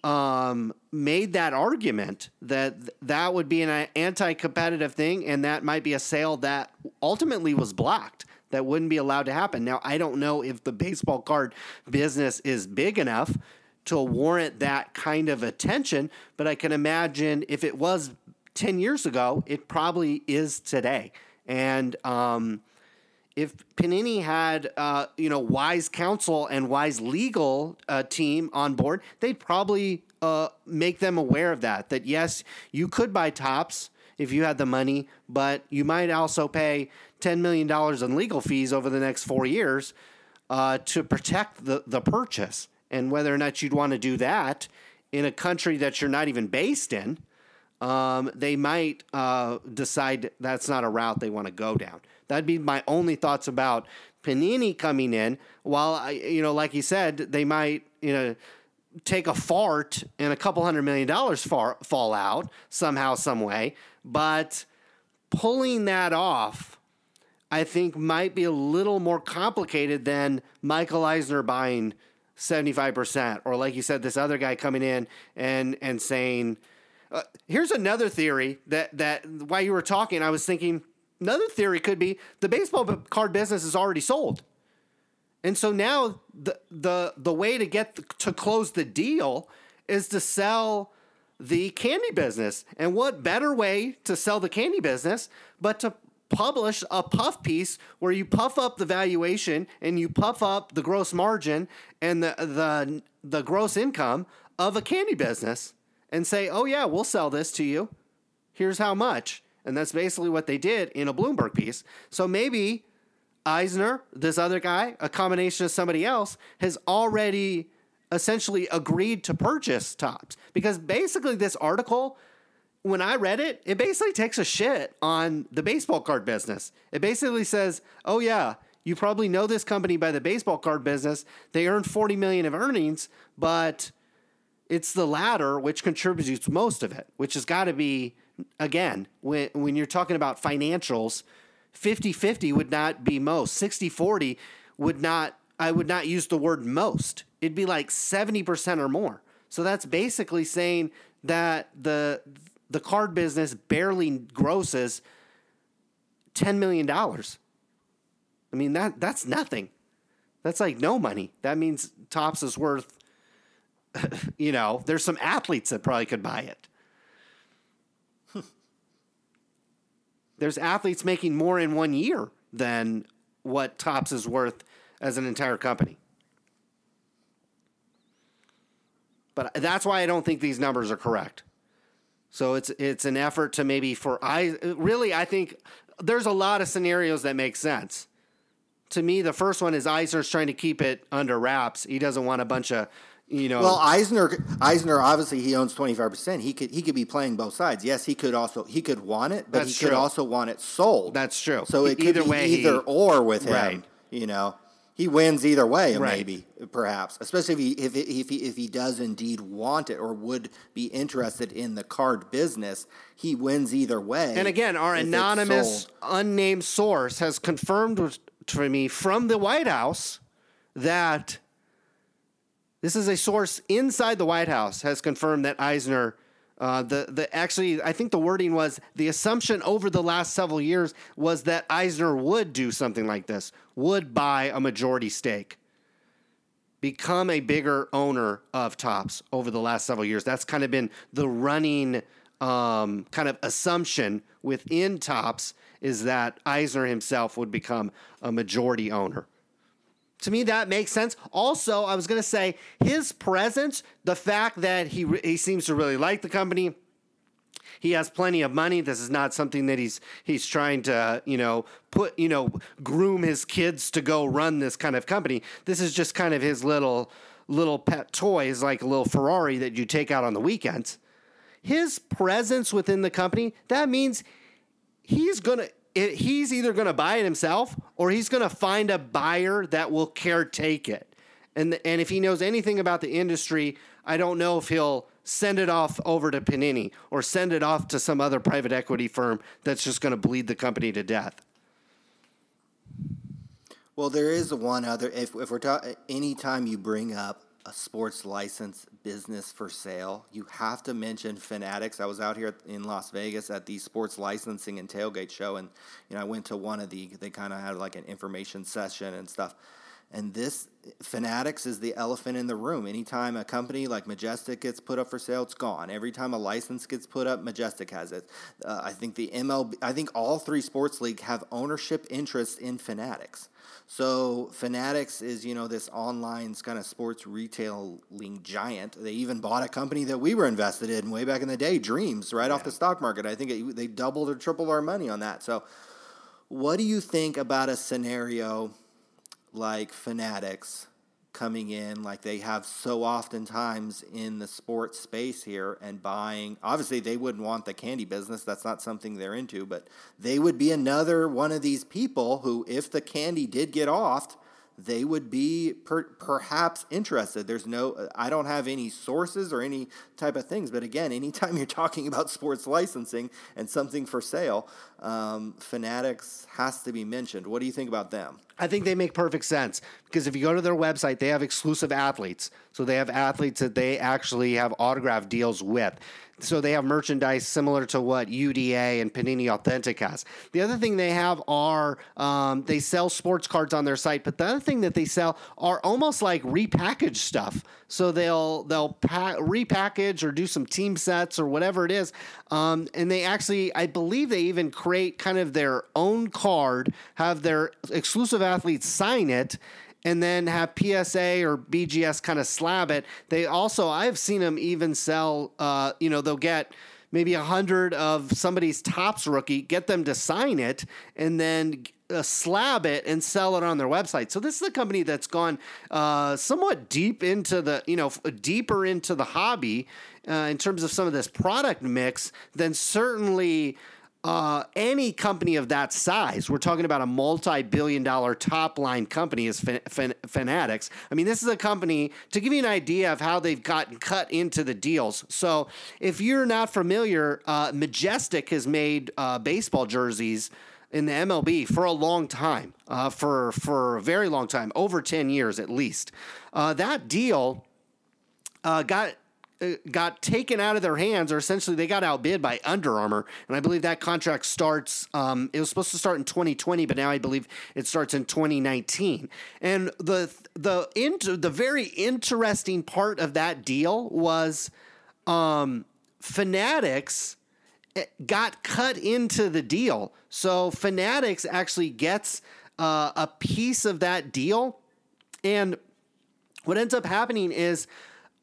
yep. um, made that argument that that would be an anti-competitive thing, and that might be a sale that ultimately was blocked. That wouldn't be allowed to happen. Now, I don't know if the baseball card business is big enough to warrant that kind of attention, but I can imagine if it was 10 years ago, it probably is today. And um, if Panini had, uh, you know, wise counsel and wise legal uh, team on board, they'd probably uh, make them aware of that. That yes, you could buy Topps if you had the money, but you might also pay $10 million in legal fees over the next four years uh, to protect the, the purchase and whether or not you'd want to do that in a country that you're not even based in, um, they might uh, decide that's not a route they want to go down. That'd be my only thoughts about Panini coming in. While I, you know, like you said, they might, you know, take a fart and a couple hundred million dollars far, fall out somehow, some way. But pulling that off, I think might be a little more complicated than Michael Eisner buying 75% or like you said this other guy coming in and and saying uh, here's another theory that that while you were talking I was thinking another theory could be the baseball card business is already sold. And so now the the the way to get the, to close the deal is to sell the candy business. And what better way to sell the candy business but to publish a puff piece where you puff up the valuation and you puff up the gross margin and the the the gross income of a candy business and say, "Oh yeah, we'll sell this to you. Here's how much." And that's basically what they did in a Bloomberg piece. So maybe Eisner, this other guy, a combination of somebody else, has already essentially agreed to purchase Topps. because basically this article when I read it, it basically takes a shit on the baseball card business. It basically says, "Oh yeah, you probably know this company by the baseball card business. They earn 40 million of earnings, but it's the latter which contributes most of it, which has got to be again, when when you're talking about financials, 50-50 would not be most. 60-40 would not I would not use the word most. It'd be like 70% or more. So that's basically saying that the the card business barely grosses $10 million. I mean that that's nothing. That's like no money. That means Topps is worth you know, there's some athletes that probably could buy it. There's athletes making more in one year than what Topps is worth as an entire company. But that's why I don't think these numbers are correct. So it's it's an effort to maybe for I really I think there's a lot of scenarios that make sense. To me, the first one is Eisner's trying to keep it under wraps. He doesn't want a bunch of you know.
Well, Eisner, Eisner, obviously he owns twenty five percent. He could he could be playing both sides. Yes, he could also he could want it, but he could also want it sold.
That's true.
So it could
Either
be
way, he-
either or with him.
Right.
You know, he wins either way,
Right.
maybe perhaps, especially if he if he- if he if he does indeed want it or would be interested in the card business. He wins either way.
And again, our anonymous, unnamed source has confirmed to me from the White House that this is a source inside the White House has confirmed that Eisner. Uh, the the actually, I think the wording was the assumption over the last several years was that Eisner would do something like this, would buy a majority stake, become a bigger owner of Topps over the last several years. That's kind of been the running um, kind of assumption within Topps is that Eisner himself would become a majority owner. To me, that makes sense. Also, I was going to say his presence, the fact that he he seems to really like the company. He has plenty of money. This is not something that he's he's trying to you know put you know groom his kids to go run this kind of company. This is just kind of his little little pet toys, like a little Ferrari that you take out on the weekends. His presence within the company that means he's gonna it, he's either gonna buy it himself or he's gonna find a buyer that will caretake it. And and if he knows anything about the industry, I don't know if he'll send it off over to Panini or send it off to some other private equity firm that's just gonna bleed the company to death.
Well, there is one other. If, if we're talking, anytime you bring up a sports license business for sale, you have to mention Fanatics. I was out here in Las Vegas at the sports licensing and tailgate show, and you know I went to one of the. They kind of had like an information session and stuff. And this Fanatics is the elephant in the room. Anytime a company like Majestic gets put up for sale, it's gone. Every time a license gets put up, Majestic has it. Uh, I think the MLB, I think all three sports league have ownership interest in Fanatics. So Fanatics is you know this online kind of sports retailing giant. They even bought a company that we were invested in way back in the day, Dreams, right off the stock market. I think it, they doubled or tripled our money on that. So, what do you think about a scenario? Like Fanatics coming in like they have so oftentimes in the sports space here and buying obviously they wouldn't want the candy business that's not something they're into but they would be another one of these people who if the candy did get off they would be per, perhaps interested there's no i don't have any sources or any type of things but again anytime you're talking about sports licensing and something for sale um, fanatics has to be mentioned what do you think about them
I think they make perfect sense because if you go to their website, they have exclusive athletes. So they have athletes that they actually have autograph deals with. So they have merchandise similar to what UDA and Panini Authentic has. The other thing they have are um, they sell sports cards on their site, but the other thing that they sell are almost like repackaged stuff. So they'll they'll pa- repackage or do some team sets or whatever it is, um, and they actually I believe they even create kind of their own card, have their exclusive athletes sign it, and then have PSA or BGS kind of slab it. They also I've seen them even sell. Uh, you know they'll get maybe a hundred of somebody's Topps rookie, get them to sign it, and then uh, slab it and sell it on their website. So this is a company that's gone uh, somewhat deep into the, you know, deeper into the hobby uh, in terms of some of this product mix than certainly. Uh, any company of that size, we're talking about a multi-billion dollar top line company Fan- Fanatics. I mean, this is a company to give you an idea of how they've gotten cut into the deals. So if you're not familiar, uh, Majestic has made uh, baseball jerseys in the MLB for a long time, uh, for for a very long time, over ten years at least. Uh, that deal uh, got got taken out of their hands, or essentially they got outbid by Under Armour, and I believe that contract starts. Um, it was supposed to start in 2020, but now I believe it starts in 2019. And the the inter, the very interesting part of that deal was, um, Fanatics eh, got cut into the deal, so Fanatics actually gets uh, a piece of that deal, and what ends up happening is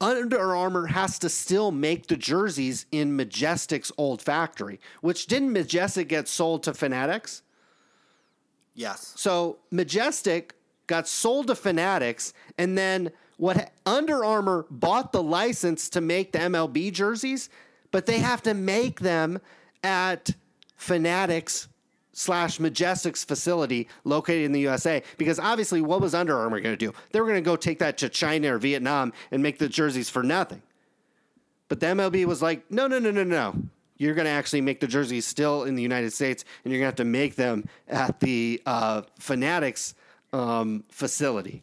under Armour has to still make the jerseys in Majestic's old factory, which didn't Majestic get sold to Fanatics?
Yes.
So Majestic got sold to Fanatics, and then what Under Armour bought the license to make the MLB jerseys, but they have to make them at Fanatics slash Majestic's facility located in the USA. Because obviously, what was Under Armour going to do? They were going to go take that to China or Vietnam and make the jerseys for nothing. But the MLB was like, no, no, no, no, no. You're going to actually make the jerseys still in the United States, and you're going to have to make them at the uh, Fanatics um, facility.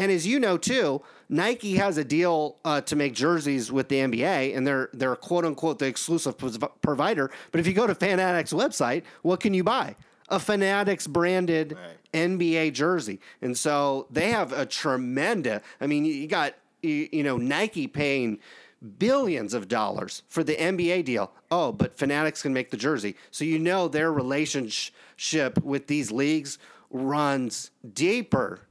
And as you know too, Nike has a deal uh, to make jerseys with the NBA, and they're they're quote unquote the exclusive provider. But if you go to Fanatics website, what can you buy? A Fanatics branded right. NBA jersey, and so they have a tremendous. I mean, you got you, you know Nike paying billions of dollars for the NBA deal. Oh, but Fanatics can make the jersey, so you know their relationship with these leagues runs deeper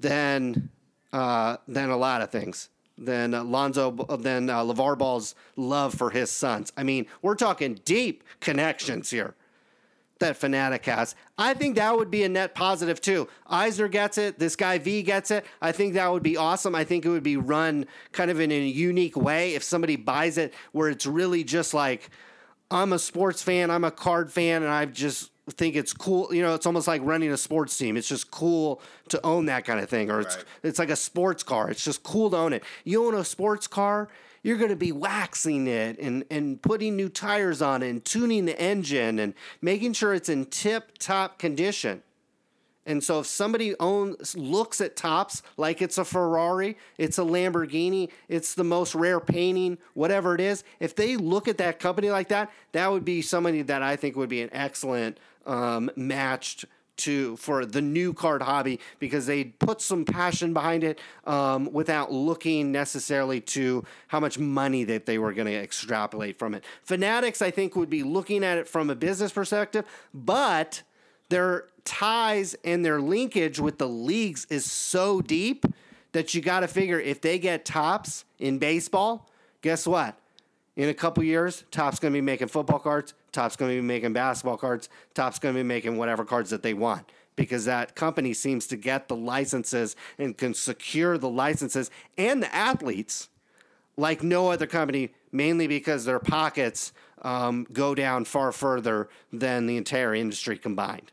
than uh, than a lot of things. Than Lonzo, than uh, LeVar Ball's love for his sons. I mean, we're talking deep connections here that Fanatic has. I think that would be a net positive too. Eisner gets it. This guy V gets it. I think that would be awesome. I think it would be run kind of in a unique way if somebody buys it where it's really just like, I'm a sports fan, I'm a card fan, and I've just think it's cool. You know, it's almost like running a sports team. It's just cool to own that kind of thing, or it's right. it's like a sports car. It's just cool to own it. You own a sports car, you're going to be waxing it and and putting new tires on it and tuning the engine and making sure it's in tip top condition. And so if somebody owns looks at Topps like it's a Ferrari, it's a Lamborghini, it's the most rare painting, whatever it is, if they look at that company like that, that would be somebody that I think would be an excellent um, matched to for the new card hobby because they put some passion behind it um, without looking necessarily to how much money that they were going to extrapolate from it. Fanatics, I think, would be looking at it from a business perspective, but their ties and their linkage with the leagues is so deep that you got to figure if they get Topps in baseball, guess what? In a couple years, Top's going to be making football cards. Topps going to be making basketball cards. Top's going to be making whatever cards that they want because that company seems to get the licenses and can secure the licenses and the athletes like no other company, mainly because their pockets um, go down far further than the entire industry combined.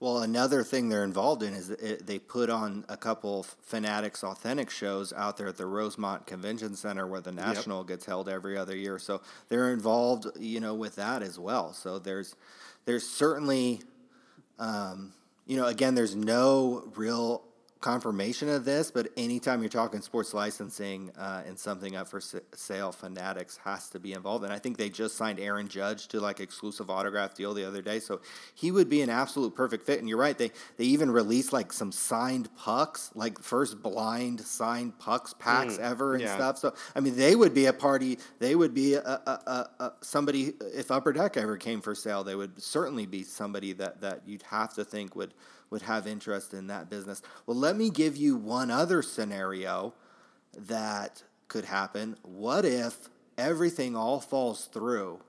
Well, another thing they're involved in is it, they put on a couple Fanatics authentic shows out there at the Rosemont Convention Center where the National yep. gets held every other year. So they're involved, you know, with that as well. So there's there's certainly, um, you know, again, there's no real confirmation of this, but anytime you're talking sports licensing uh, and something up for sale, Fanatics has to be involved. And I think they just signed Aaron Judge to like exclusive autograph deal the other day, so he would be an absolute perfect fit. And you're right, they they even released like some signed pucks, like first blind signed pucks packs mm, ever and yeah. stuff. So I mean, they would be a party. They would be a, a, a, a somebody if Upper Deck ever came for sale, they would certainly be somebody that that you'd have to think would would have interest in that business. Well, let me give you one other scenario that could happen. What if everything all falls through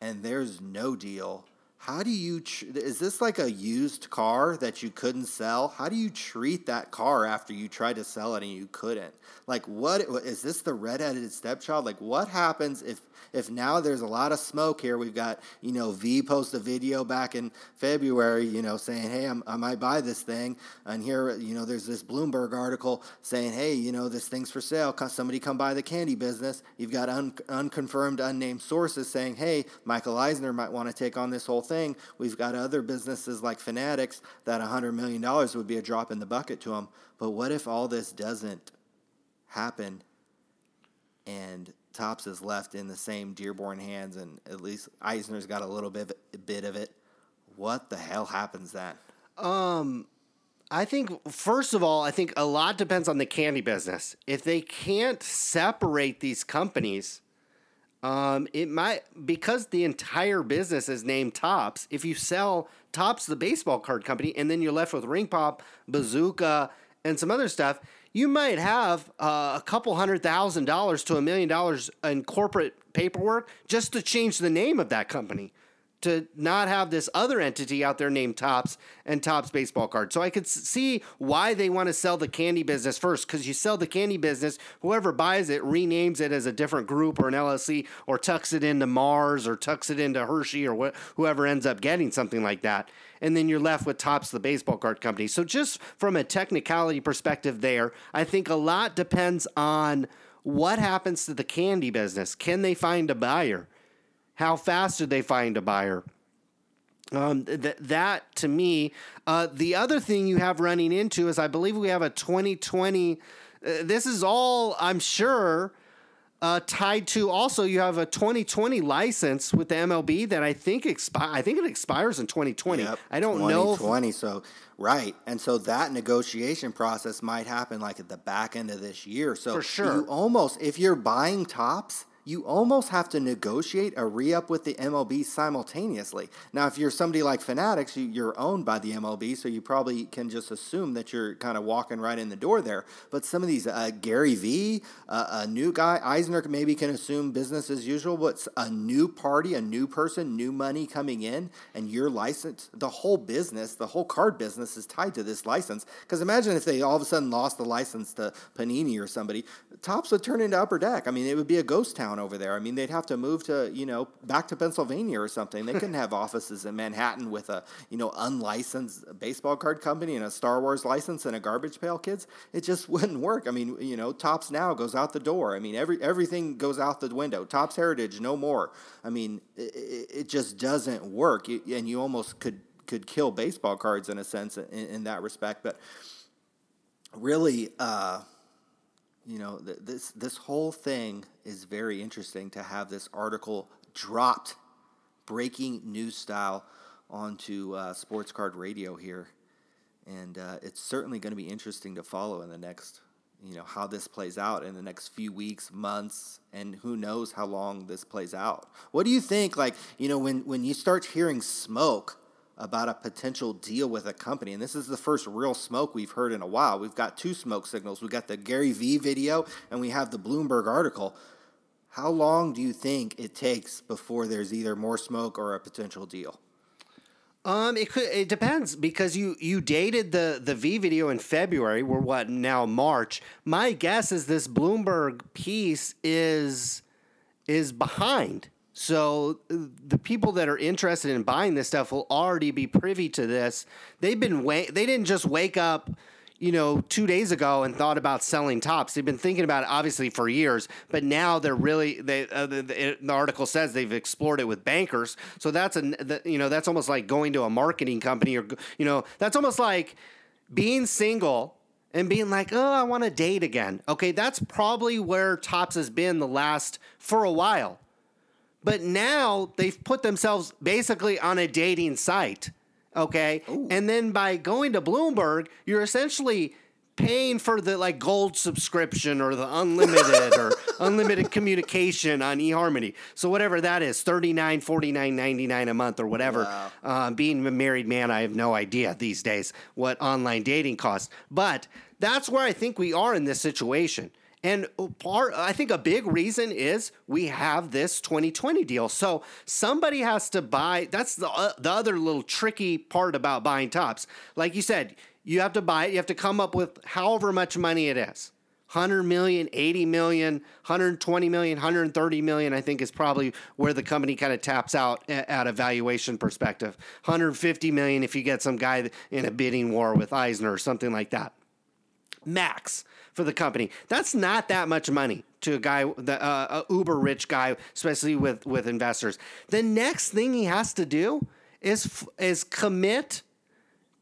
and there's no deal? How do you tr- is this like a used car that you couldn't sell? How do you treat that car after you tried to sell it and you couldn't? Like what is this the red-headed stepchild? Like what happens if if now there's a lot of smoke here, we've got, you know, V post a video back in February, you know, saying, hey, I'm, i might buy this thing. And here, you know, there's this Bloomberg article saying, hey, you know, this thing's for sale. Somebody come buy the candy business. You've got un- unconfirmed, unnamed sources saying, hey, Michael Eisner might want to take on this whole thing. We've got other businesses like Fanatics that $100 million would be a drop in the bucket to them. But what if all this doesn't happen and Topps is left in the same Dearborn hands, and at least Eisner's got a little bit a bit of it. What the hell happens then?
Um, I think first of all, I think a lot depends on the candy business. If they can't separate these companies, um, it might because the entire business is named Topps. If you sell Topps, the baseball card company, and then you're left with Ring Pop, Bazooka, and some other stuff, you might have uh, a couple hundred thousand dollars to a million dollars in corporate paperwork just to change the name of that company to not have this other entity out there named Topps and Topps baseball card. So I could see why they want to sell the candy business first because you sell the candy business, whoever buys it renames it as a different group or an LLC or tucks it into Mars or tucks it into Hershey or wh- whoever ends up getting something like that. And then you're left with Topps, the baseball card company. So just from a technicality perspective, there, I think a lot depends on what happens to the candy business. Can they find a buyer? How fast did they find a buyer? Um, th- that to me, uh, the other thing you have running into is I believe we have a 2020. Uh, this is all I'm sure uh, tied to also you have a 2020 license with the MLB that I think expire. I think it expires in 2020.
Yep,
I don't know.
2020. So right, and so that negotiation process might happen like at the back end of this year. So
For sure.
you almost if you're buying Topps you almost have to negotiate a re up with the MLB simultaneously. Now, if you're somebody like Fanatics, you, are owned by the MLB, so you probably can just assume that you're kind of walking right in the door there. But some of these, uh, Gary Vee, uh, a new guy, Eisner maybe can assume business as usual, but a new party, a new person, new money coming in, and your license, the whole business, the whole card business is tied to this license. Because imagine if they all of a sudden lost the license to Panini or somebody, Topps would turn into Upper Deck. I mean, it would be a ghost town over there. I mean, they'd have to move to, you know, back to Pennsylvania or something. They couldn't have offices in Manhattan with a, you know, unlicensed baseball card company and a Star Wars license and a garbage pail kids. It just wouldn't work. I mean, you know, Topps Now goes out the door. I mean, every everything goes out the window. Topps Heritage, no more. I mean, it, it just doesn't work. and you almost could could kill baseball cards in a sense in, in that respect. But really, uh, you know, th- this this whole thing is very interesting to have this article dropped, breaking news style, onto uh, Sports Card Radio here, and uh, it's certainly going to be interesting to follow in the next, you know, how this plays out in the next few weeks, months, and who knows how long this plays out. What do you think? Like, you know, when when you start hearing smoke about a potential deal with a company. And this is the first real smoke we've heard in a while. We've got two smoke signals. We've got the Gary Vee video and we have the Bloomberg article. How long do you think it takes before there's either more smoke or a potential deal?
Um, it could. It depends because you you dated the the Vee video in February. We're what now March. My guess is this Bloomberg piece is is behind. So uh, the people that are interested in buying this stuff will already be privy to this. They've been wa- they didn't just wake up, you know, 2 days ago and thought about selling Topps. They've been thinking about it obviously for years, but now they're really they uh, the, the, the, article says they've explored it with bankers. So that's a the, you know, that's almost like going to a marketing company or you know, that's almost like being single and being like, "Oh, I want to date again." Okay, that's probably where Topps has been the last for a while but now they've put themselves basically on a dating site. Okay. Ooh. And then by going to Bloomberg, you're essentially paying for the like gold subscription or the unlimited or unlimited communication on eHarmony. So whatever that is, 39 49 99 a month or whatever. Wow. Uh, being a married man, I have no idea these days what online dating costs. But that's where I think we are in this situation. And part, I think a big reason is we have this 2020 deal. So somebody has to buy. That's the uh, the other little tricky part about buying Topps. Like you said, you have to buy it. You have to come up with however much money it is. 100 million, 80 million, 120 million, 130 million, I think is probably where the company kind of taps out at a valuation perspective. 150 million if you get some guy in a bidding war with Eisner or something like that. Max for the company. That's not that much money to a guy, the uh, a uber rich guy, especially with with investors. The next thing he has to do is is commit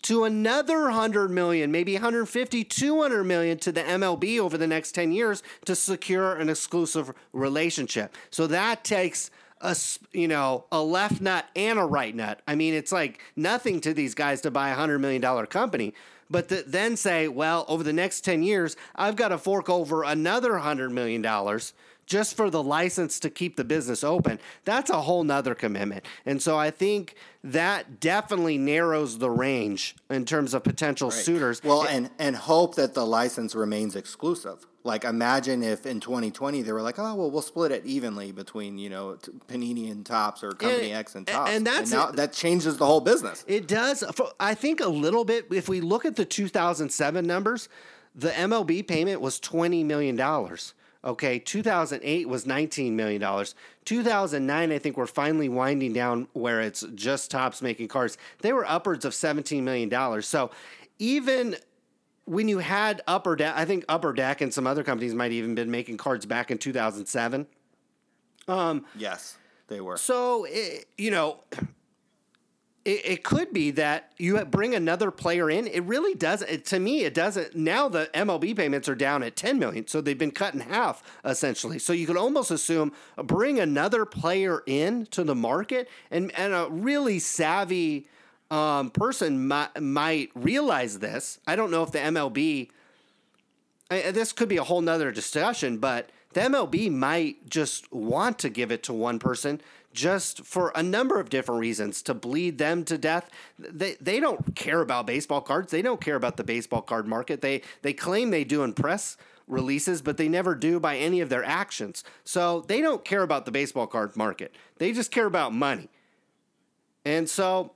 to another 100 million, maybe 150, 200 million to the MLB over the next 10 years to secure an exclusive relationship. So that takes a you know a left nut and a right nut. I mean, it's like nothing to these guys to buy a hundred million dollar company. But to then say, well, over the next ten years, I've got to fork over another hundred million dollars just for the license to keep the business open, that's a whole nother commitment. And so I think that definitely narrows the range in terms of potential right. suitors.
Well, and and hope that the license remains exclusive. Like imagine if in 2020 they were like, oh well, we'll split it evenly between you know Panini and Topps or Company and, X and Topps. and that's and now, that changes the whole business.
It does. I think a little bit. If we look at the 2007 numbers, the MLB payment was 20 million dollars. Okay, 2008 was $19 million. 2009, I think we're finally winding down where it's just Topps making cards. They were upwards of $17 million. So even when you had Upper Deck, I think Upper Deck and some other companies might even been making cards back in 2007.
Um, yes, they were.
So, it, you know, it, it could be that you bring another player in. It really doesn't. It, to me, it doesn't. Now the MLB payments are down at 10 million, so they've been cut in half essentially. So you could almost assume bring another player in to the market, and and a really savvy um, person might, might realize this. I don't know if the MLB. I, this could be a whole nother discussion, but the MLB might just want to give it to one person just for a number of different reasons to bleed them to death. They they don't care about baseball cards. They don't care about the baseball card market. They they claim they do in press releases, but they never do by any of their actions. So they don't care about the baseball card market. They just care about money. And so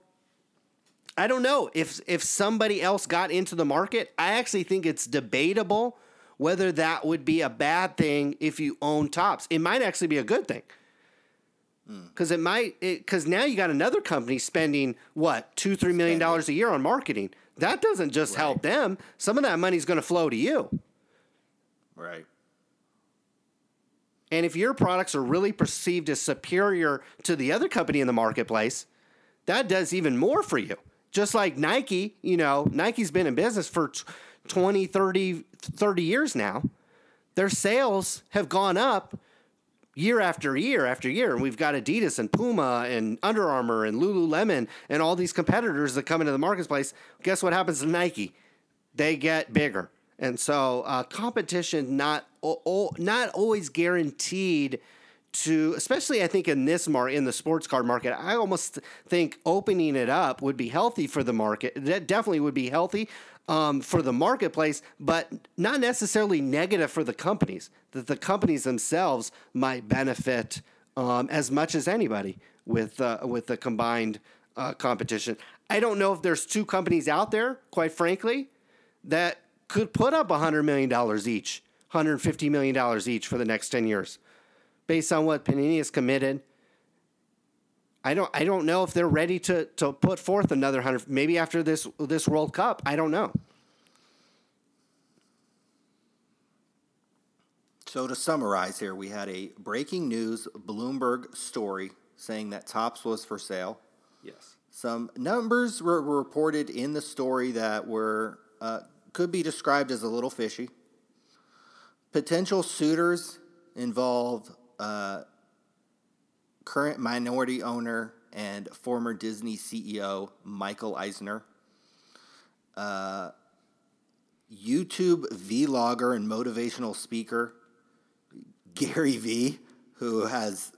I don't know. If if somebody else got into the market. I actually think it's debatable whether that would be a bad thing if you own Topps. It might actually be a good thing. Hmm. Because it might because now you got another company spending what two three million dollars a year on marketing. That doesn't just right. help them. Some of that money is going to flow to you.
Right.
And if your products are really perceived as superior to the other company in the marketplace that does even more for you just like nike you know nike's been in business for 20 30 30 years now their sales have gone up year after year after year. And we've got Adidas and Puma and Under Armour and Lululemon and all these competitors that come into the marketplace. Guess what happens to Nike? They get bigger. And so uh, competition not o- not always guaranteed to, especially I think in this mar in the sports car market. I almost think opening it up would be healthy for the market. That definitely would be healthy um, for the marketplace, but not necessarily negative for the companies. That the companies themselves might benefit um, as much as anybody with uh, with the combined uh, competition. I don't know if there's two companies out there, quite frankly, that could put up $100 million each, $150 million each for the next 10 years, based on what Panini has committed I don't I don't know if they're ready to to put forth another hundred. Maybe after this this World Cup, I don't know.
So to summarize here, we had a breaking news Bloomberg story saying that Topps was for sale.
Yes.
Some numbers were reported in the story that were uh, could be described as a little fishy. Potential suitors involve uh, current minority owner and former Disney CEO Michael Eisner, uh, YouTube vlogger and motivational speaker Gary Vee, who has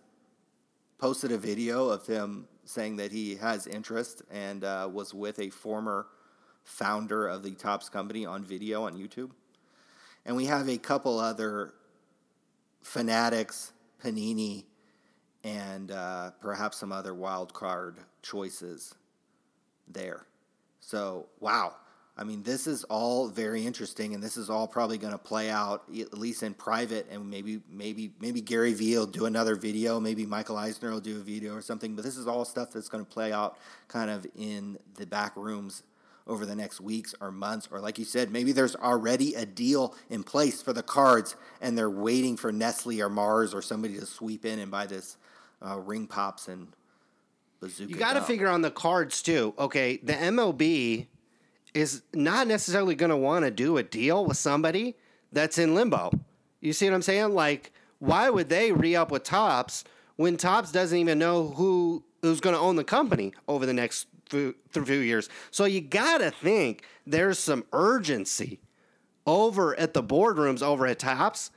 posted a video of him saying that he has interest and uh, was with a former founder of the Topps company on video on YouTube. And we have a couple other fanatics, Panini, and uh, perhaps some other wild card choices there. So, wow. I mean, this is all very interesting, and this is all probably going to play out at least in private. And maybe, maybe, maybe Gary Vee will do another video. Maybe Michael Eisner will do a video or something. But this is all stuff that's going to play out kind of in the back rooms over the next weeks or months. Or, like you said, maybe there's already a deal in place for the cards, and they're waiting for Nestle or Mars or somebody to sweep in and buy this uh, ring pops and bazooka.
You got to figure on the cards too. Okay, the MLB is not necessarily going to want to do a deal with somebody that's in limbo. You see what I'm saying? Like, why would they re up with Topps when Topps doesn't even know who who's going to own the company over the next few, few years? So you got to think there's some urgency over at the boardrooms over at Topps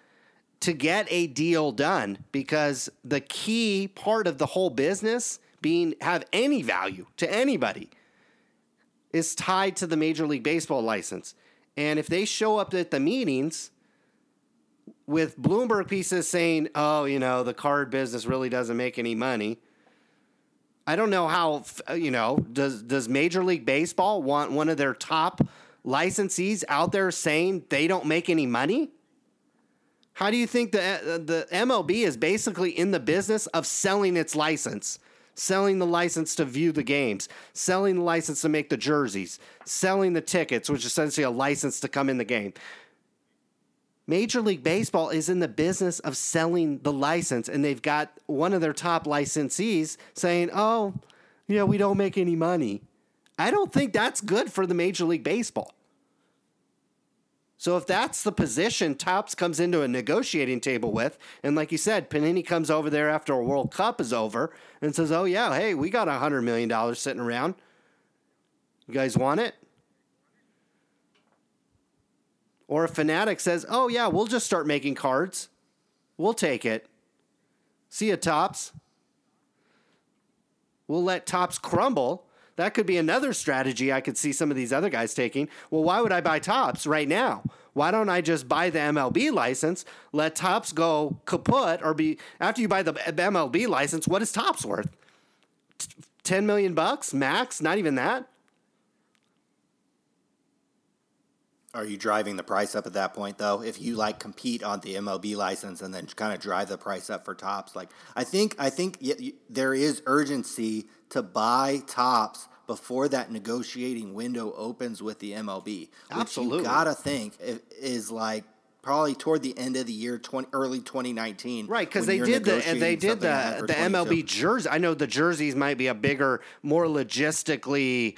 to get a deal done because the key part of the whole business being have any value to anybody is tied to the Major League Baseball license. And if they show up at the meetings with Bloomberg pieces saying, oh, you know, the card business really doesn't make any money. I don't know how, uh, you know, does, does Major League Baseball want one of their top licensees out there saying they don't make any money? How do you think the, uh, uh, the MLB is basically in the business of selling its license? selling the license to view the games, selling the license to make the jerseys, selling the tickets, which is essentially a license to come in the game. Major League Baseball is in the business of selling the license, and they've got one of their top licensees saying, Oh, you know, we don't make any money. I don't think that's good for the Major League Baseball. So if that's the position Topps comes into a negotiating table with, and like you said, Panini comes over there after a World Cup is over and says, "Oh yeah, hey, we got a hundred million dollars sitting around. You guys want it?" Or a fanatic says, "Oh yeah, we'll just start making cards. We'll take it. See ya, Topps. We'll let Topps crumble." That could be another strategy I could see some of these other guys taking. Well, why would I buy Topps right now? Why don't I just buy the MLB license, let Topps go kaput, or be after you buy the MLB license, what is Topps worth? 10 million bucks max? Not even that?
Are you driving the price up at that point though? If you like compete on the MLB license and then kind of drive the price up for Topps, like I think I think there is urgency to buy Topps before that negotiating window opens with the MLB.
Absolutely,
you gotta think is like probably toward the end of the year, 20, early 2019.
Right, because they did the they did the the MLB jersey. I know the jerseys might be a bigger, more logistically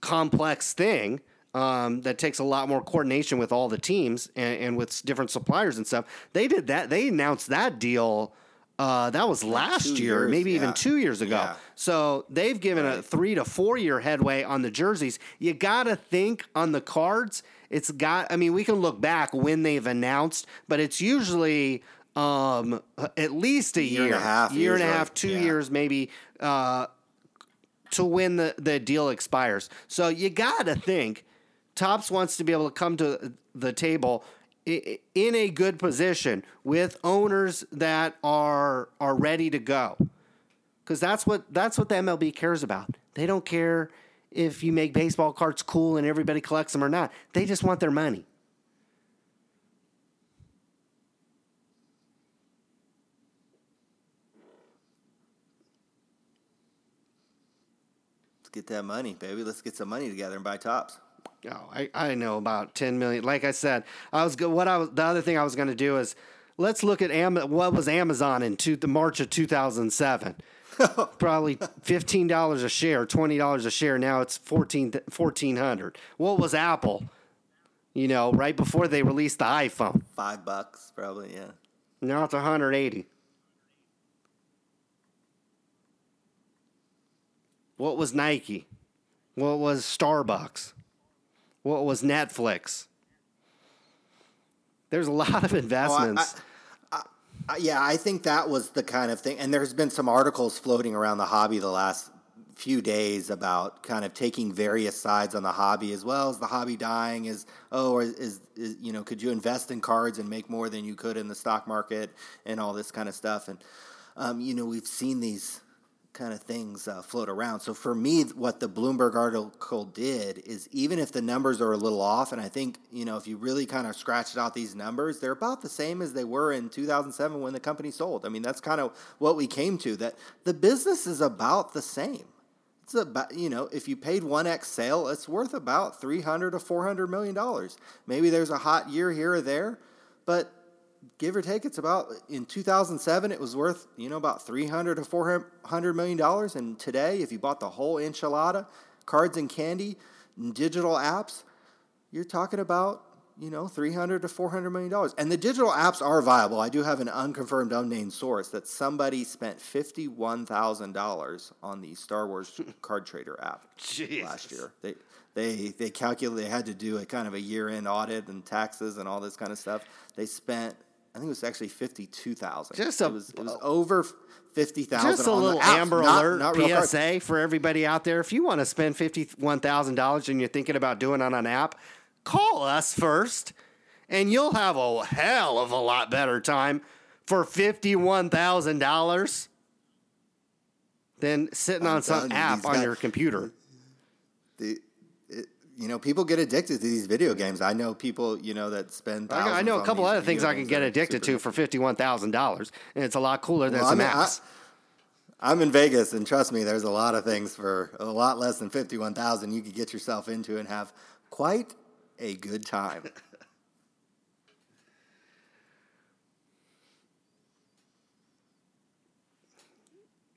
complex thing. Um, that takes a lot more coordination with all the teams and, and with different suppliers and stuff. They did that. They announced that deal uh, that was last year,
years,
maybe
yeah.
even two years ago.
Yeah.
So they've given right. a three to four year headway on the jerseys. You got to think on the cards. It's got. I mean, we can look back when they've announced, but it's usually um, at least a year,
year and a half,
year and a half, two yeah. years maybe. Uh, to when the, the deal expires. So you got to think Topps wants to be able to come to the table in a good position with owners that are are ready to go because that's what that's what the MLB cares about. They don't care if you make baseball cards cool and everybody collects them or not. They just want their money.
Let's get that money, baby. Let's get some money together and buy Topps.
Oh, I, I know about 10 million. Like I said, I was what I was the other thing I was going to do is let's look at Am- what was Amazon in two, the March of 2007. Probably $15 a share, $20 a share. Now it's 14 1400. What was Apple? You know, right before they released the iPhone.
5 bucks probably, yeah.
Now it's 180. What was Nike? What was Starbucks? What was Netflix? There's a lot of investments.
Oh, I, I, yeah, I think that was the kind of thing. And there's been some articles floating around the hobby the last few days about kind of taking various sides on the hobby as well as the hobby dying is oh is, is, is, you know could you invest in cards and make more than you could in the stock market and all this kind of stuff and um, you know we've seen these kind of things uh, float around. So for me, what the Bloomberg article did is even if the numbers are a little off, and I think you know if you really kind of scratched out these numbers, they're about the same as they were in 2007 when the company sold. I mean, that's kind of what we came to that the business is about the same. It's about you know if you paid one x sale, it's worth about 300 to 400 million dollars. Maybe there's a hot year here or there, but give or take, it's about in 2007 it was worth you know about 300 to 400 million dollars, and today, if you bought the whole enchilada, cards and candy, digital apps, you're talking about you know 300 to 400 million dollars. And the digital apps are viable. I do have an unconfirmed unnamed source that somebody spent $51000 on the star wars card trader app
Jesus.
last year. They they they calculated they had to do a kind of a year end audit and taxes and all this kind of stuff. They spent i think it was actually 52000
Just a-
it was, it was over 50000
Just a
on
little Amber
not-
Alert
not.
PSA for everybody out there. If you want to spend fifty-one thousand dollars and you're thinking about doing it on an app, call us first, and you'll have a hell of a lot better time for fifty-one thousand dollars than sitting
I'm
on some
you,
app on
guys-
your computer.
the you know people get addicted to these video games. I know people you know that spend.
I, I know a couple other things I can get addicted to for fifty-one thousand dollars, and it's a lot cooler than
Well,
some
I mean, I-
apps.
I'm in Vegas, and trust me, there's a lot of things for a lot less than fifty-one thousand you could get yourself into and have quite a good time.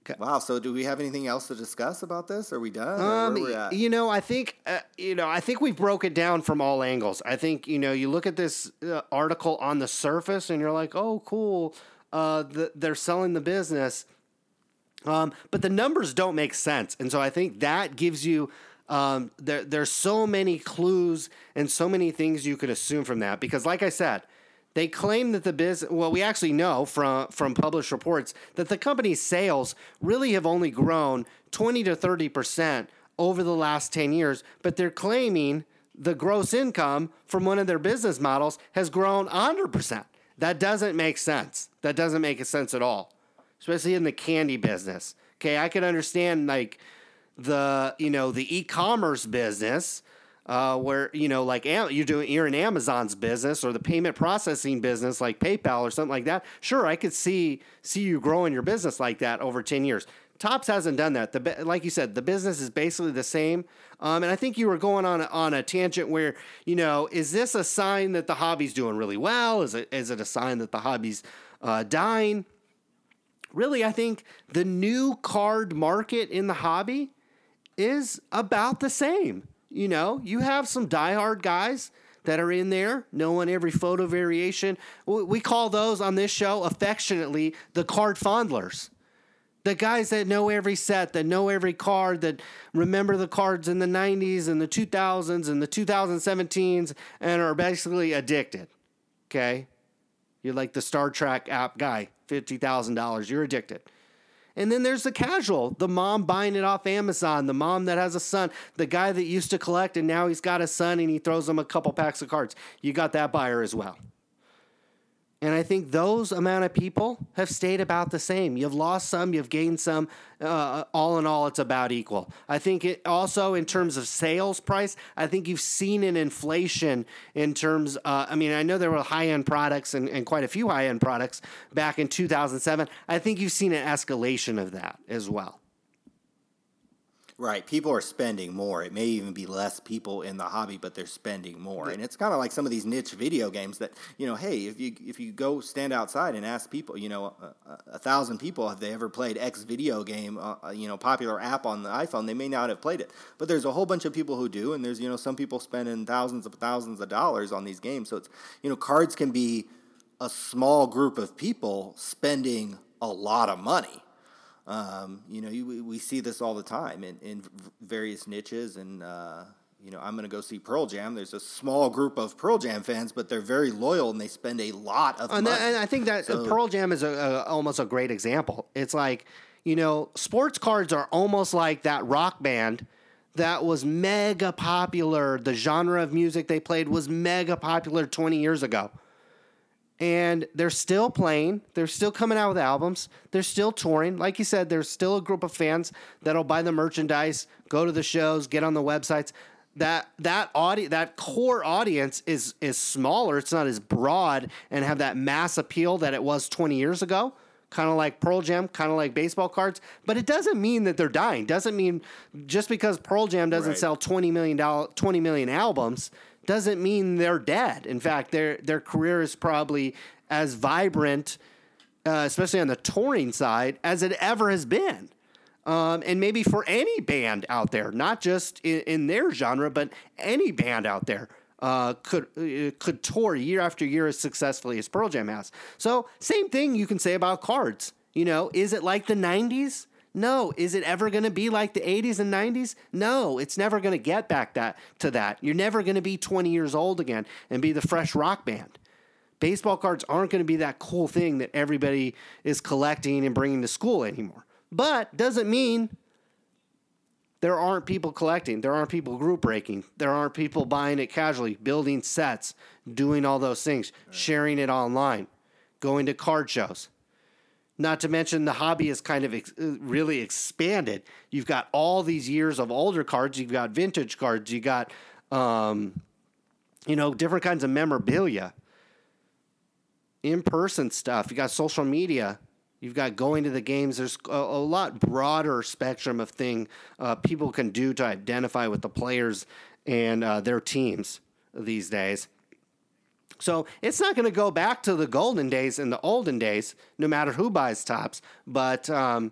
Okay.
Wow. So, do we have anything else to discuss about this? Are we done?
Um,
we
you know, I think uh, you know, I think we broke it down from all angles. I think you know, you look at this uh, article on the surface, and you're like, "Oh, cool, uh, the, they're selling the business," um, but the numbers don't make sense, and so I think that gives you. Um, there, there's so many clues and so many things you could assume from that because, like I said, they claim that the business. Well, we actually know from from published reports that the company's sales really have only grown twenty to thirty percent over the last ten years, but they're claiming the gross income from one of their business models has grown hundred percent. That doesn't make sense. That doesn't make sense at all, especially in the candy business. Okay, I can understand like the you know the e-commerce business uh, where you know like you're doing you're in Amazon's business or the payment processing business like PayPal or something like that. Sure, I could see see you growing your business like that over ten years. Topps hasn't done that. The like you said, the business is basically the same. Um, and I think you were going on a, on a tangent where you know is this a sign that the hobby's doing really well? Is it is it a sign that the hobby's uh, dying? Really, I think the new card market in the hobby is about the same. You know, you have some diehard guys that are in there knowing every photo variation. We call those on this show affectionately the card fondlers. The guys that know every set, that know every card, that remember the cards in the 90s and the 2000s and the 2017s and are basically addicted. Okay? You're like the Star Trek app guy, $50,000. You're addicted. And then there's the casual, the mom buying it off Amazon, the mom that has a son, the guy that used to collect and now he's got a son and he throws him a couple packs of cards. You got that buyer as well. And I think those amount of people have stayed about the same. You've lost some, you've gained some. Uh, all in all, it's about equal. I think it also, in terms of sales price, I think you've seen an inflation in terms. Uh, I mean, I know there were high end products and, and quite a few high end products back in 2007. I think you've seen an escalation of that as well.
Right. People are spending more. It may even be less people in the hobby, but they're spending more. And it's kind of like some of these niche video games that, you know, hey, if you if you go stand outside and ask people, you know, a, a, thousand people have they ever played X video game, uh, uh, you know, popular app on the iPhone, they may not have played it. But there's a whole bunch of people who do, and there's, you know, some people spending thousands of thousands of dollars on these games. So it's, you know, cards can be a small group of people spending a lot of money. Um, you know, you, we- we see this all the time in, in various niches. And, uh, you know, I'm going to go see Pearl Jam. There's a small group of Pearl Jam fans, but they're very loyal and they spend a lot of
And,
money.
that, and I think that
So-
Pearl Jam is a, a, almost a great example. It's like, you know, sports cards are almost like that rock band that was mega popular. The genre of music they played was mega popular 20 years ago. And they're still playing. They're still coming out with albums. They're still touring. Like you said, there's still a group of fans that'll buy the merchandise, go to the shows, get on the websites. That that audi- that core audience is is smaller. It's not as broad and have that mass appeal that it was 20 years ago. Kind of like Pearl Jam, kind of like baseball cards, but it doesn't mean that they're dying. Doesn't mean just because Pearl Jam doesn't
Right.
sell 20 million dollar 20 million albums doesn't mean they're dead. In fact, their their career is probably as vibrant, uh, especially on the touring side, as it ever has been. Um, and maybe for any band out there, not just in, in their genre, but any band out there uh, could uh, could tour year after year as successfully as Pearl Jam has. So same thing you can say about Cards. You know, is it like the '90s? No. Is it ever going to be like the 80s and 90s? No. It's never going to get back that to that. You're never going to be 20 years old again and be the fresh rock band. Baseball cards aren't going to be that cool thing that everybody is collecting and bringing to school anymore. But doesn't mean there aren't people collecting. There aren't people group breaking. There aren't people buying it casually, building sets, doing all those things, sharing it online, going to card shows. Not to mention the hobby is kind of ex- uh, really expanded. You've got all these years of older cards. You've got vintage cards. You got, um, you know, different kinds of memorabilia, in person stuff. You got social media. You've got going to the games. There's a, a lot broader spectrum of thing uh, people can do to identify with the players and uh, their teams these days. So it's not going to go back to the golden days and the olden days, no matter who buys Topps. But um,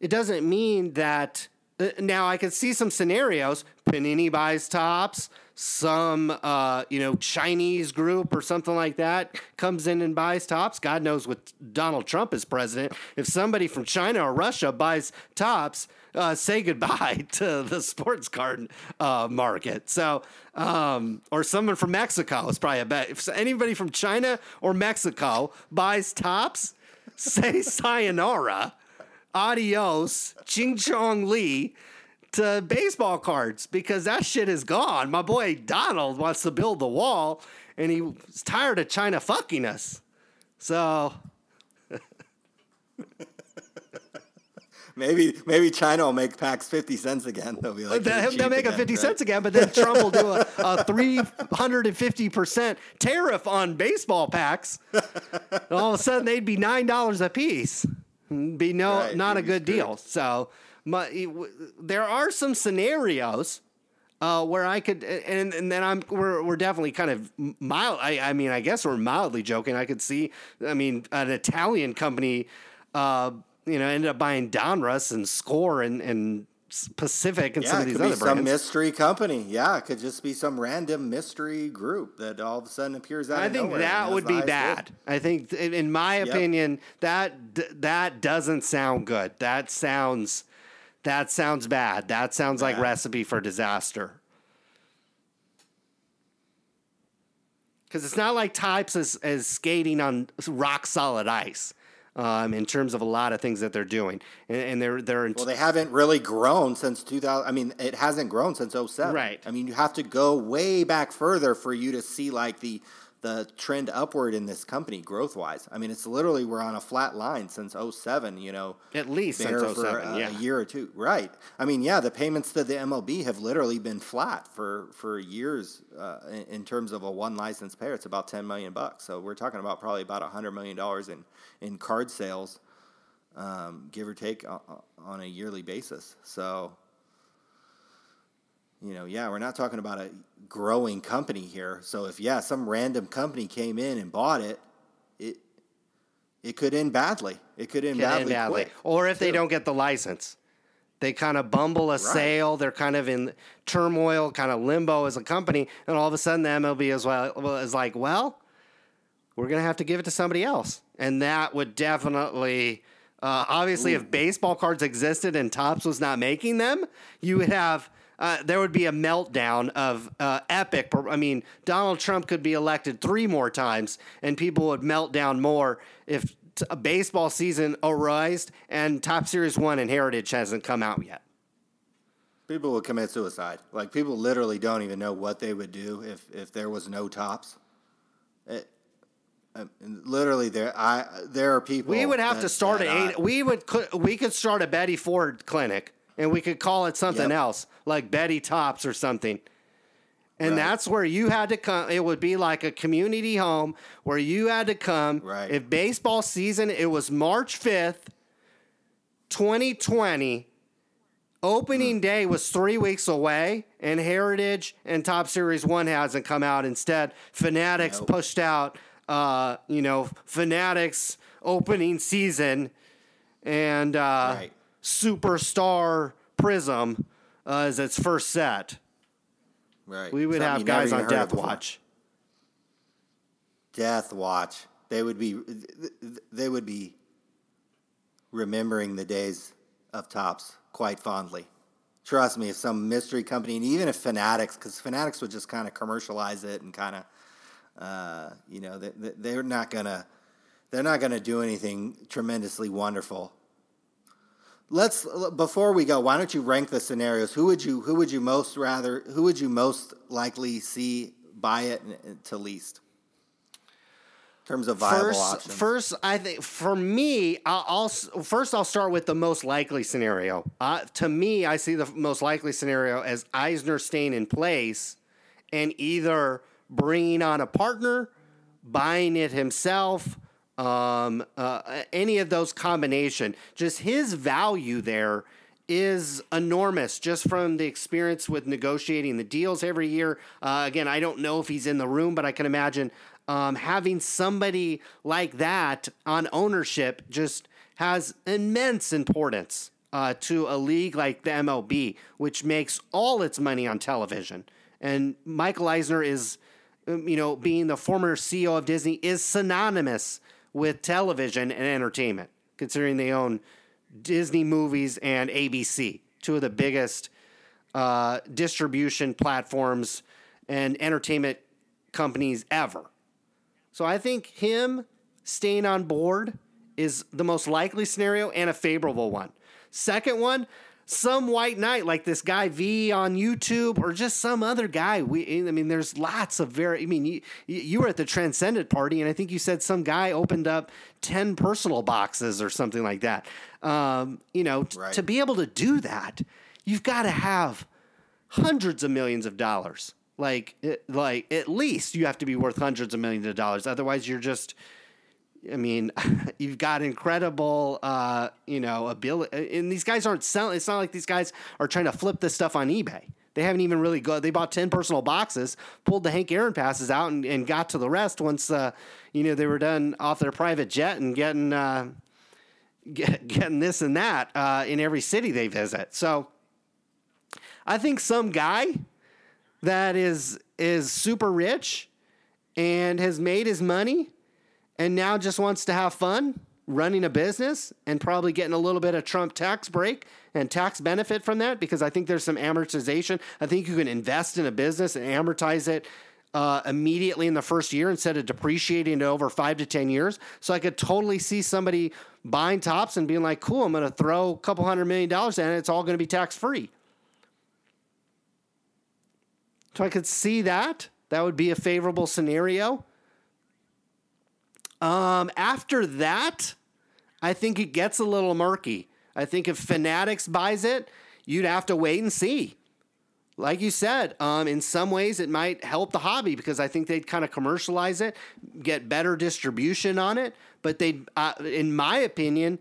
it doesn't mean that. Uh, now I can see some scenarios. Panini buys Topps. Some uh, you know Chinese group or something like that comes in and buys Topps. God knows with Donald Trump as president, if somebody from China or Russia buys Topps, uh, say goodbye to the sports card uh, market. So, um, or someone from Mexico is probably a bet. If anybody from China or Mexico buys Topps, say sayonara, adios, Ching Chong Li to baseball cards because that shit is gone. My boy Donald wants to build the wall and he's tired of China fucking us. So.
Maybe maybe China will make packs fifty cents again. They'll be like
they'll, they'll make again, a fifty right? cents again, but then Trump will do a, three hundred and fifty percent tariff on baseball packs. all of a sudden, they'd be nine dollars a piece. Be no right, not a good deal. So, my, there are some scenarios uh, where I could, and, and then I'm we're we're definitely kind of mild. I, I mean, I guess we're mildly joking. I could see, I mean, an Italian company. Uh, you know, ended up buying Donruss and Score and, and Pacific and
yeah,
some of these
could
other
be
brands.
Some mystery company. Yeah, it could just be some random mystery group that all of a sudden appears out. Of nowhere.
I think that would be bad. I think, in my yep. opinion, that that doesn't sound good. That sounds that sounds bad. That sounds bad. like recipe for disaster. Because it's not like Topps is, is skating on rock solid ice um, in terms of a lot of things that they're doing. And, and they're they're
well, they haven't really grown since 2000. I mean, it hasn't grown since 07.
Right.
I mean, you have to go way back further for you to see like the the trend upward in this company growth wise. I mean, it's literally we're on a flat line since 07, you know.
At least since 07, for a, yeah.
a year or two. Right. I mean, yeah, the payments to the MLB have literally been flat for for years uh, in, in, terms of a one license payer. It's about 10 million bucks. So we're talking about probably about 100 million dollars in in card sales um, give or take on, on a yearly basis. So you know, yeah, we're not talking about a growing company here. So if yeah, some random company came in and bought it, it it could end badly. It could end, badly, end badly. Quick,
or if they don't get the license. They kind of bumble a right. sale. They're kind of in turmoil, kind of limbo as a company, and all of a sudden the MLB is well is like, well, we're gonna have to give it to somebody else, and that would definitely. Uh, obviously, Ooh. if baseball cards existed and Topps was not making them, you would have uh, there would be a meltdown of uh, epic. I mean, Donald Trump could be elected three more times, and people would melt down more if t- a baseball season arose and Topps Series One and Heritage hasn't come out yet.
People would commit suicide. Like people literally don't even know what they would do if if there was no Topps. It, literally, there I there are people.
We would have that, to start a. We would we could start a Betty Ford clinic and we could call it something yep. else, like Betty Topps or something. And right. that's where you had to come. It would be like a community home where you had to come.
Right.
If baseball season, it was March 5th, 2020. Opening mm. day was three weeks away, and Heritage and Topps Series 1 hasn't come out. Instead, Fanatics nope. pushed out, uh, you know, Fanatics opening season. And uh, right. Superstar Prism uh, as its first set,
Right.
we would
Something
have guys on Death. Watch.
Death Watch. They would be they would be remembering the days of Topps quite fondly. Trust me, if some mystery company, and even if Fanatics, because Fanatics would just kind of commercialize it and kind of, uh, you know, they, they- they're not gonna, they're not gonna do anything tremendously wonderful. Let's before we go, why don't you rank the scenarios? Who would you who would you most rather who would you most likely see buy it to least? In terms of viable
First,
options.
first, I think for me, I'll, I'll first I'll start with the most likely scenario. Uh, to me, I see the most likely scenario as Eisner staying in place and either bringing on a partner, buying it himself, um, uh, any of those combination. Just his value there is enormous just from the experience with negotiating the deals every year. Uh, again, I don't know if he's in the room, but I can imagine um, having somebody like that on ownership just has immense importance uh, to a league like the MLB, which makes all its money on television. And Michael Eisner is, um, you know, being the former CEO of Disney, is synonymous with television and entertainment, considering they own Disney movies and ABC, two of the biggest uh, distribution platforms and entertainment companies ever. So I think him staying on board is the most likely scenario and a favorable one. Second one, some white knight like this guy V on YouTube or just some other guy. We, I mean, there's lots of very. I mean, you, you were at the Transcendent party, and I think you said some guy opened up ten personal boxes or something like that. Um, you know, t-
Right.
to be able to do that, you've got to have hundreds of millions of dollars. Like, it, like at least you have to be worth hundreds of millions of dollars. Otherwise, you're just. I mean, you've got incredible, uh, you know, ability. And these guys aren't selling. It's not like these guys are trying to flip this stuff on eBay. They haven't even really go. They bought ten personal boxes, pulled the Hank Aaron passes out, and, and got to the rest once, uh, you know, they were done off their private jet and getting, uh, get, getting this and that uh, in every city they visit. So, I think some guy that is is super rich and has made his money and now just wants to have fun running a business and probably getting a little bit of Trump tax break and tax benefit from that because I think there's some amortization. I think you can invest in a business and amortize it uh, immediately in the first year instead of depreciating it over five to 10 years. So I could totally see somebody buying Topps and being like, cool, I'm going to throw a couple hundred million dollars in it. It's all going to be tax free. So I could see that. That would be a favorable scenario. Um, after that, I think it gets a little murky. I think if Fanatics buys it, you'd have to wait and see. Like you said, um, in some ways it might help the hobby because I think they'd kind of commercialize it, get better distribution on it. But they, uh, in my opinion,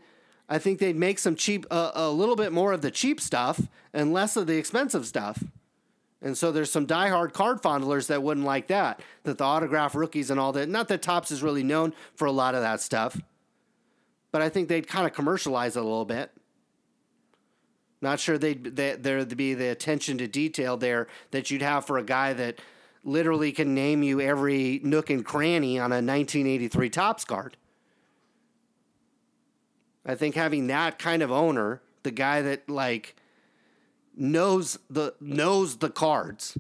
I think they'd make some cheap, uh, a little bit more of the cheap stuff and less of the expensive stuff. And so there's some diehard card fondlers that wouldn't like that, that the autograph rookies and all that. Not that Topps is really known for a lot of that stuff, but I think they'd kind of commercialize it a little bit. Not sure they'd that there'd be the attention to detail there that you'd have for a guy that literally can name you every nook and cranny on a 1983 Topps card. I think having that kind of owner, the guy that like knows the knows the cards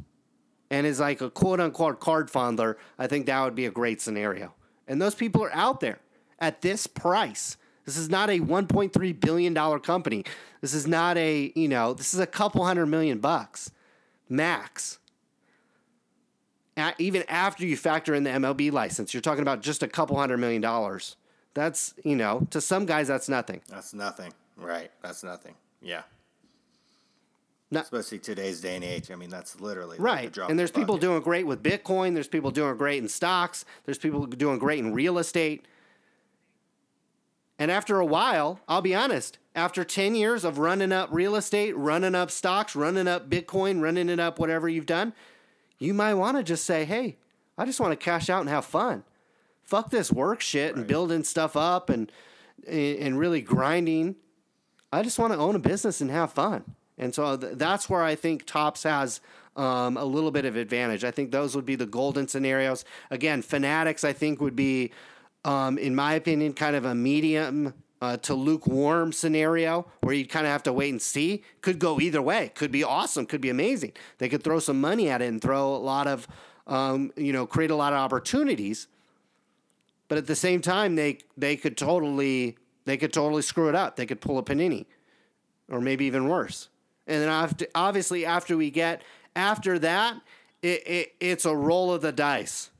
and is like a quote unquote card fondler, I think that would be a great scenario. And those people are out there at this price. This is not a 1.3 billion dollar company. This is not a, you know, this is a couple hundred million bucks max. A- even after you factor in the MLB license, you're talking about just a couple hundred million dollars. That's, you know, to some guys that's nothing.
That's nothing. Right. That's nothing. Yeah.
Not-
Especially today's day and age. I mean, that's literally the
Right. And there's
the
people
bucket.
doing great with Bitcoin. There's people doing great in stocks. There's people doing great in real estate. And after a while, I'll be honest, after 10 years of running up real estate, running up stocks, running up Bitcoin, running it up whatever you've done, you might want to just say, hey, I just want to cash out and have fun. Fuck this work shit and building stuff up and and really grinding. I just want to own a business and have fun. And so th- that's where I think Topps has um, a little bit of advantage. I think those would be the golden scenarios. Again, Fanatics, I think, would be, um, in my opinion, kind of a medium uh, to lukewarm scenario where you'd kind of have to wait and see. Could go either way. Could be awesome. Could be amazing. They could throw some money at it and throw a lot of, um, you know, create a lot of opportunities. But at the same time, they they could totally they could totally screw it up. They could pull a panini, or maybe even worse. And then after, obviously after we get after that, it, it it's a roll of the dice.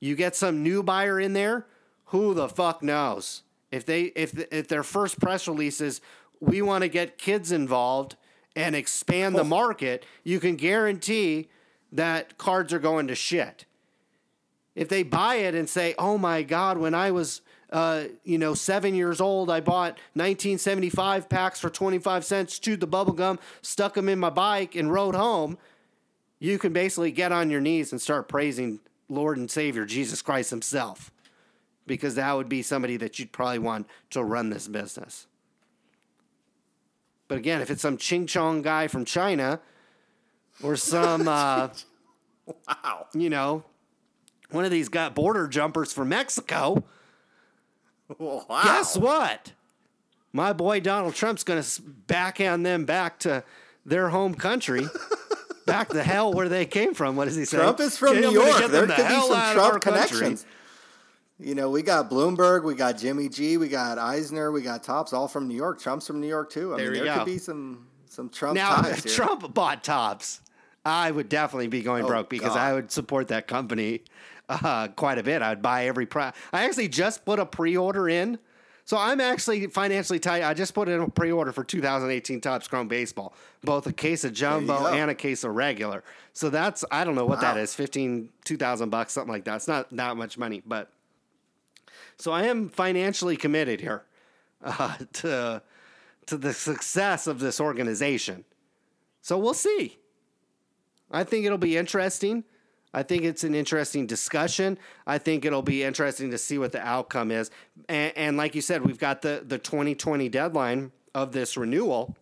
You get some new buyer in there, who the fuck knows? If they if if their first press release is we want to get kids involved and expand the oh. market, you can guarantee that cards are going to shit. If they buy it and say, "Oh my god, when I was uh, you know, seven years old, I bought 1975 packs for 25 cents, chewed the bubble gum, stuck them in my bike, and rode home. You can basically get on your knees and start praising Lord and Savior Jesus Christ Himself, because that would be somebody that you'd probably want to run this business. But again, if it's some Ching Chong guy from China or some, uh,
Wow.
you know, one of these got border jumpers from Mexico.
Wow.
Guess what? My boy Donald Trump's going to backhand them back to their home country, back to hell where they came from. What does he say?
Trump is from New York. There
them
could be some Trump
country.
connections. You know, we got Bloomberg, we got Jimmy G, we got Eisner, we got Topps, all from New York. Trump's from New York too. I
There
mean, there
go.
could be some some Trump
Now,
ties.
Trump bought Topps, I would definitely be going
Oh,
broke because
God.
I would support that company uh, quite a bit. I'd buy every pro. I actually just put a pre-order in, so I'm actually financially tight. I just put in a pre-order for 2018 Topps Chrome Baseball, both a case of jumbo and a case of regular. So that's I don't know what that
Wow.
is, 15, 2,000 bucks, something like that. It's not that much money, but so I am financially committed here uh, to to the success of this organization. So we'll see. I think it'll be interesting. I think it's an interesting discussion. I think it'll be interesting to see what the outcome is. And, and like you said, we've got the, the 2020 deadline of this renewal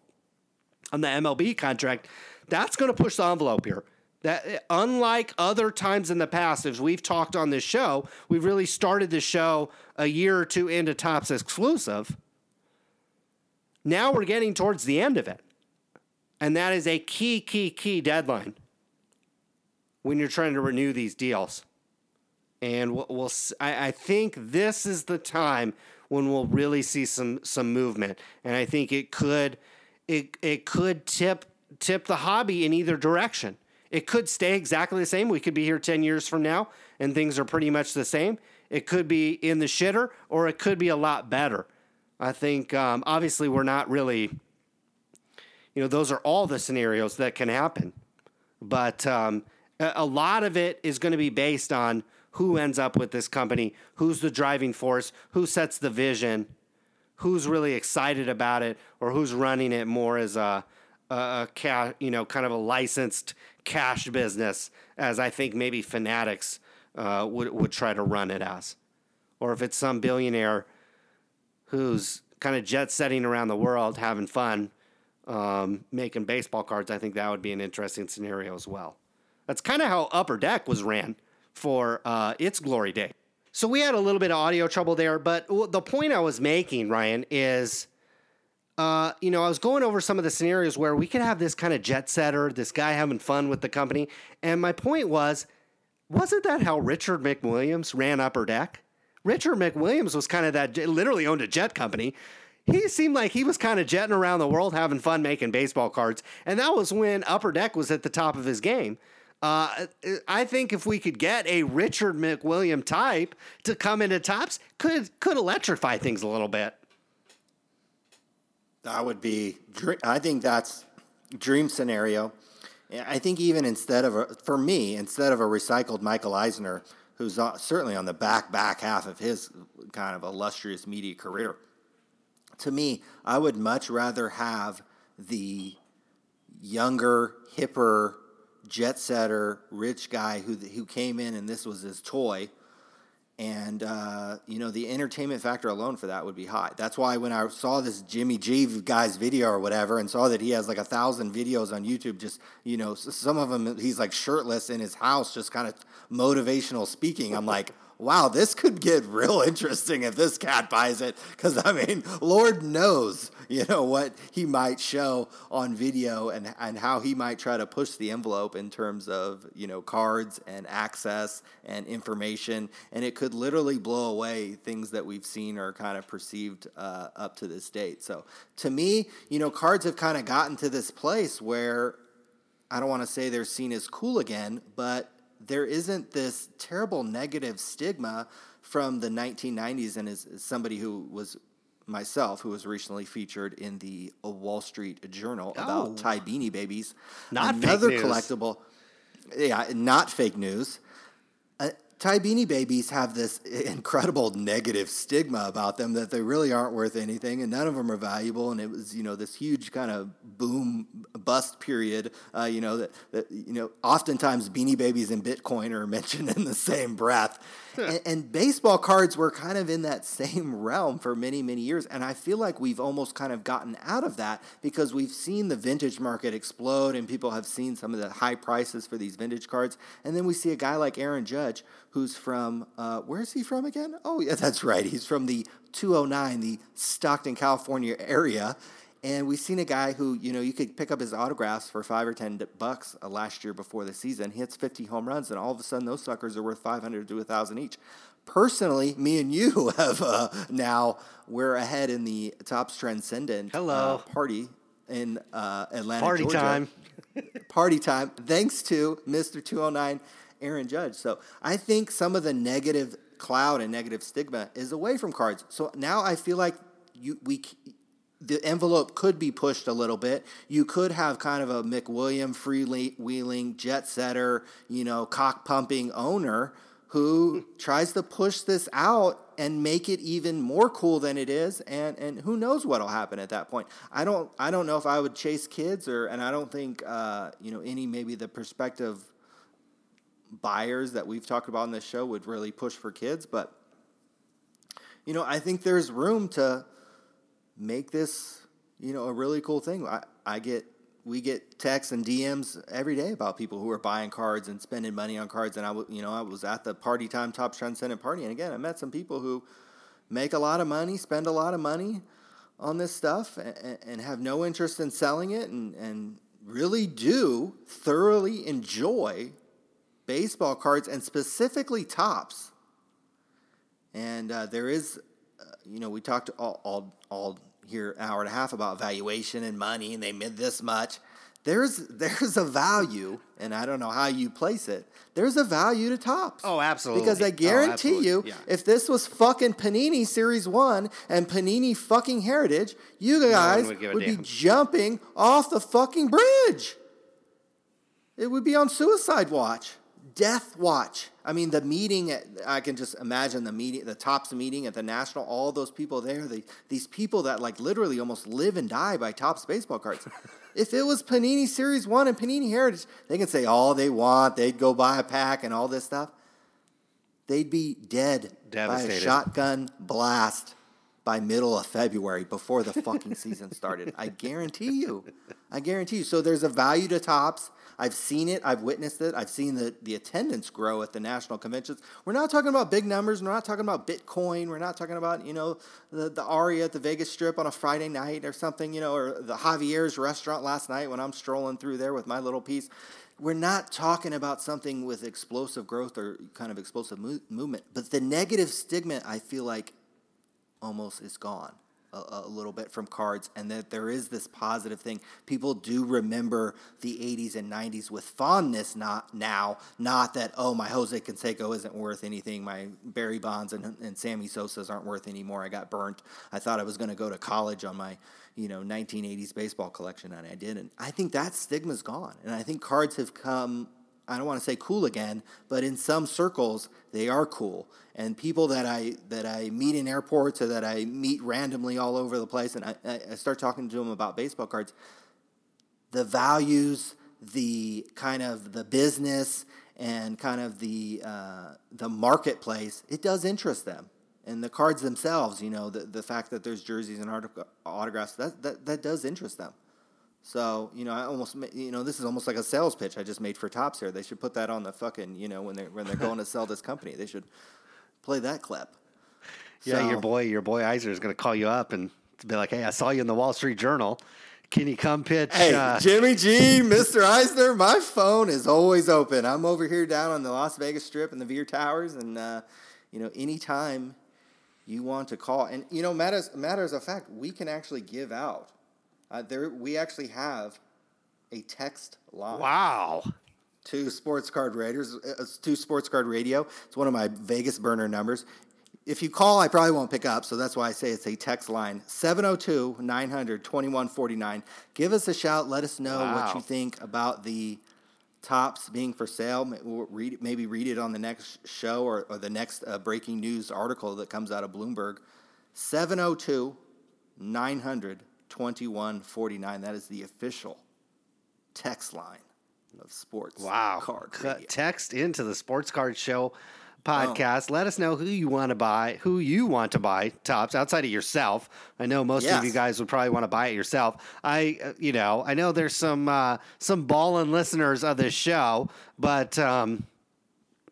on the MLB contract. That's going to push the envelope here. That unlike other times in the past, as we've talked on this show, we've really started the show a year or two into Topps exclusive. Now we're getting towards the end of it. And that is a key, key, key deadline when you're trying to renew these deals. And we'll, we'll I, I think this is the time when we'll really see some some movement. And I think it could it it could tip tip the hobby in either direction. It could stay exactly the same. We could be here 10 years from now and things are pretty much the same. It could be in the shitter or it could be a lot better. I think um, obviously we're not really you know, those are all the scenarios that can happen. But um, a, lot of it is going to be based on who ends up with this company, who's the driving force, who sets the vision, who's really excited about it, or who's running it more as a, a, a ca- you know, kind of a licensed cash business, as I think maybe Fanatics uh, would would try to run it as, or if it's some billionaire who's kind of jet setting around the world, having fun, um, making baseball cards, I think that would be an interesting scenario as well. That's kind of how Upper Deck was ran for uh, its glory day. So we had a little bit of audio trouble there, but the point I was making, Ryan, is. Uh, you know, I was going over some of the scenarios where we could have this kind of jet setter, this guy having fun with the company. And my point was, wasn't that how Richard McWilliams ran Upper Deck? Richard McWilliams was kind of that, literally owned a jet company. He seemed like he was kind of jetting around the world having fun making baseball cards. And that was when Upper Deck was at the top of his game. Uh, I think if we could get a Richard McWilliam type to come into Topps, could could electrify things a little bit.
That would be. I think that's dream scenario. I think even instead of a, for me, instead of a recycled Michael Eisner, who's uh, certainly on the back back half of his kind of illustrious media career, to me, I would much rather have the younger, hipper, jet setter, rich guy who who came in and this was his toy, And uh, you know the entertainment factor alone for that would be high. That's why when I saw this Jimmy G guy's video or whatever, and saw that he has like a thousand videos on YouTube, just you know, some of them he's like shirtless in his house, just kind of motivational speaking. I'm like, wow, this could get real interesting if this cat buys it. Because, I mean, Lord knows, you know, what he might show on video and, and how he might try to push the envelope in terms of, you know, cards and access and information. And it could literally blow away things that we've seen or kind of perceived uh, up to this date. So, to me, you know, cards have kind of gotten to this place where I don't want to say they're seen as cool again, but there isn't this terrible negative stigma from the 1990s and as, somebody who was myself who was recently featured in the Wall Street Journal oh. about Ty Beanie Babies.
Not another
collectible. Yeah, not fake news. Ty Beanie Babies have this incredible negative stigma about them that they really aren't worth anything and none of them are valuable. And it was, you know, this huge kind of boom bust period, uh, you know, that, that, you know, oftentimes Beanie Babies and Bitcoin are mentioned in the same breath and, and, baseball cards were kind of in that same realm for many, many years. And I feel like we've almost kind of gotten out of that because we've seen the vintage market explode and people have seen some of the high prices for these vintage cards. And then we see a guy like Aaron Judge, who's from, uh, where is he from again? Oh, yeah, that's right. He's from the 209, the Stockton, California area. And we've seen a guy who, you know, you could pick up his autographs for five or 10 bucks uh, last year before the season. He hits 50 home runs, and all of a sudden those suckers are worth 500 to 1,000 each. Personally, me and you have uh, now, we're ahead in the Topps Transcendent
Hello.
Uh, party in uh, Atlanta,
Party
Georgia.
time.
party time, thanks to Mr. 209, Aaron Judge. So I think some of the negative cloud and negative stigma is away from cards. So now I feel like you we the envelope could be pushed a little bit. You could have kind of a McWilliam freewheeling jet setter, you know, cock pumping owner who tries to push this out and make it even more cool than it is and and who knows what'll happen at that point i don't i don't know if i would chase kids or and i don't think uh, you know any maybe the prospective buyers that we've talked about in this show would really push for kids but you know i think there's room to make this, you know, a really cool thing. I, I get we get texts and DMs every day about people who are buying cards and spending money on cards. And I, you know, I was at the party time Topps Transcendent party, and again, I met some people who make a lot of money, spend a lot of money on this stuff, and, and have no interest in selling it, and and really do thoroughly enjoy baseball cards and specifically Topps. And uh, there is, uh, you know, we talked all, all all here hour and a half about valuation and money, and they made this much. There's there's a value, and I don't know how you place it. There's a value to Topps.
Oh, absolutely.
Because I oh, guarantee oh, you, yeah. if this was fucking Panini Series One and Panini fucking Heritage, you guys no would, would be jumping off the fucking bridge. It would be on suicide watch death watch. I mean, the meeting, at, I can just imagine the meeting, the Topps meeting at the National, all those people there, the, these people that like literally almost live and die by Topps baseball cards. if it was Panini Series 1 and Panini Heritage, they can say all they want. They'd go buy a pack and all this stuff. They'd be dead by a shotgun blast by middle of February before the fucking season started. I guarantee you. I guarantee you. So there's a value to Topps. I've seen it. I've witnessed it. I've seen the, the attendance grow at the national conventions. We're not talking about big numbers. We're not talking about Bitcoin. We're not talking about, you know, the, the Aria at the Vegas Strip on a Friday night or something, you know, or the Javier's restaurant last night when I'm strolling through there with my little piece. We're not talking about something with explosive growth or kind of explosive mo- movement. But the negative stigma, I feel like, almost is gone a, a, little bit from cards and that there is this positive thing. People do remember the 80s and 90s with fondness not now, not that, oh, my Jose Canseco isn't worth anything. My Barry Bonds and, and Sammy Sosa's aren't worth anymore. I got burnt. I thought I was going to go to college on my, you know, 1980s baseball collection and I didn't. I think that stigma's gone. And I think cards have come I don't want to say cool again, but in some circles they are cool. And people that I that I meet in airports or that I meet randomly all over the place, and I, I start talking to them about baseball cards. The values, the kind of the business and kind of the uh, the marketplace, it does interest them. And the cards themselves, you know, the, the fact that there's jerseys and autographs, that, that, that does interest them. So, you know, I almost, you know, this is almost like a sales pitch I just made for Topps here. They should put that on the fucking, you know, when they're, when they're going to sell this company, they should play that clip.
Yeah, so, your boy, your boy Eisner is going to call you up and be like, "Hey, I saw you in the Wall Street Journal. Can you come pitch?"
Hey, uh, Jimmy G, Mr. Eisner, my phone is always open. I'm over here down on the Las Vegas Strip and the Veer Towers, and uh, you know, anytime you want to call, and you know, matters matters of fact, we can actually give out. Uh, there, we actually have a text line.
Wow
to Sports Card Raiders, uh, to Sports Card Radio. It's one of my Vegas burner numbers. If you call, I probably won't pick up, so that's why I say it's a text line 702 900 2149. Give us a shout. Let us know wow. what you think about the Topps being for sale. Read, maybe read it on the next show or, or the next uh, breaking news article that comes out of Bloomberg. 702 900 2149. That is the official text line of sports.
Wow.
Card
Text into the Sports Card Show podcast. Oh. Let us know who you want to buy, who you want to buy Topps outside of yourself. I know most yes. of you guys would probably want to buy it yourself. I, uh, you know, I know there's some uh, some ballin' listeners of this show, but um,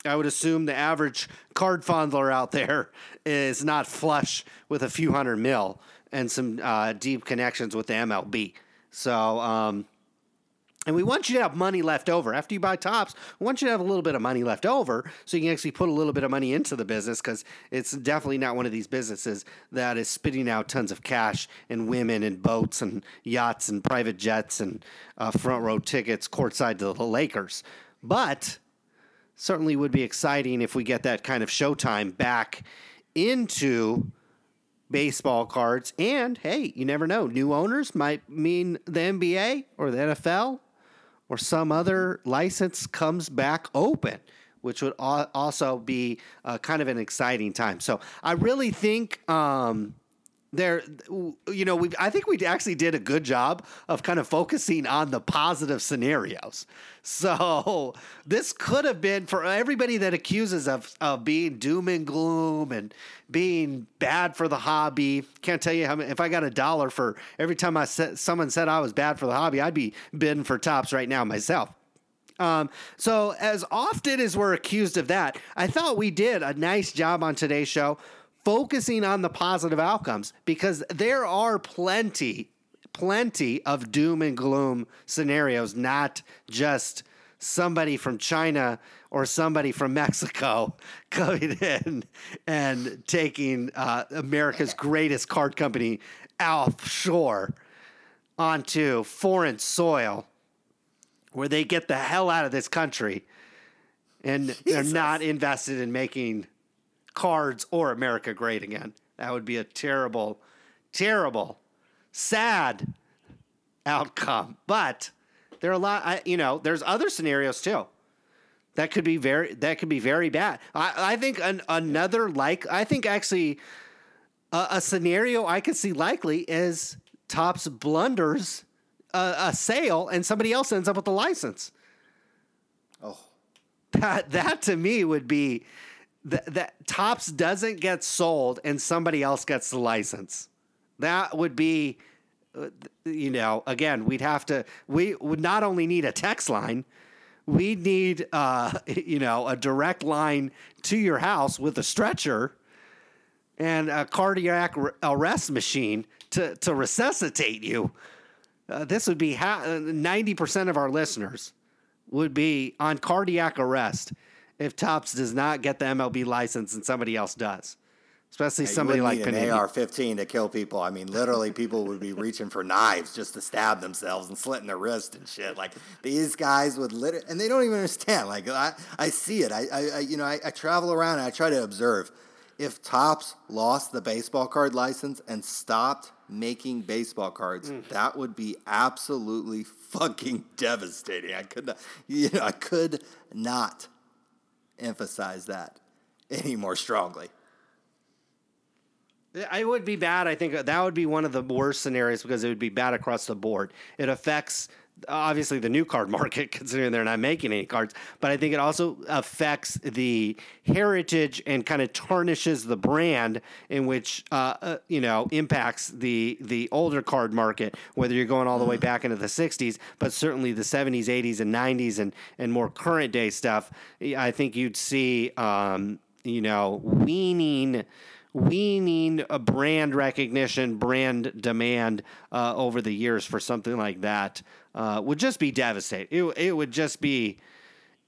I would assume the average card fondler out there is not flush with a few hundred mil and some uh, deep connections with the MLB. So. Um, and we want you to have money left over. After you buy Topps, we want you to have a little bit of money left over so you can actually put a little bit of money into the business because it's definitely not one of these businesses that is spitting out tons of cash and women and boats and yachts and private jets and uh, front row tickets courtside to the Lakers. But certainly would be exciting if we get that kind of showtime back into baseball cards. And hey, you never know. New owners might mean the NBA or the NFL or some other license comes back open, which would also be uh, kind of an exciting time. So I really think um, there you know we I think we actually did a good job of kind of focusing on the positive scenarios. So this could have been for everybody that accuses of of being doom and gloom and being bad for the hobby. Can't tell you how many, if I got a dollar for every time I said someone said I was bad for the hobby, I'd be bidding for Topps right now myself. Um, so as often as we're accused of that, I thought we did a nice job on today's show focusing on the positive outcomes because there are plenty, plenty of doom and gloom scenarios, not just somebody from China or somebody from Mexico coming in and taking uh, America's greatest card company offshore onto foreign soil where they get the hell out of this country and Jesus. they're not invested in making cards or America great again. That would be a terrible, terrible, sad outcome. But there are a lot, I, you know, there's other scenarios too. That could be very, that could be very bad. I, I think an, another like, I think actually a, a scenario I could see likely is Topps blunders a, a sale and somebody else ends up with the license.
Oh,
that that to me would be that, that Topps doesn't get sold and somebody else gets the license. That would be, uh, you know, again, we'd have to, we would not only need a text line, we need, uh, you know, a direct line to your house with a stretcher and a cardiac arrest machine to, to resuscitate you. Uh, this would be ha- 90% of our listeners would be on cardiac arrest if Topps does not get the MLB license and somebody else does. Especially yeah, somebody like
an AR-15 to kill people. I mean, literally, people would be reaching for knives just to stab themselves and slitting their wrist and shit. Like these guys would literally, and they don't even understand. Like I, I see it. I, I, you know, I, I travel around and I try to observe. If Topps lost the baseball card license and stopped making baseball cards, mm. that would be absolutely fucking devastating. I could not, you know, I could not emphasize that any more strongly.
It would be bad. I think that would be one of the worst scenarios because it would be bad across the board. It affects obviously the new card market, considering they're not making any cards, but I think it also affects the heritage and kind of tarnishes the brand, in which uh, uh, you know impacts the the older card market. Whether you're going all the way back into the '60s, but certainly the '70s, '80s, and '90s, and and more current day stuff, I think you'd see um, you know weaning weaning a brand recognition, brand demand uh, over the years for something like that uh, would just be devastating. It, it would just be,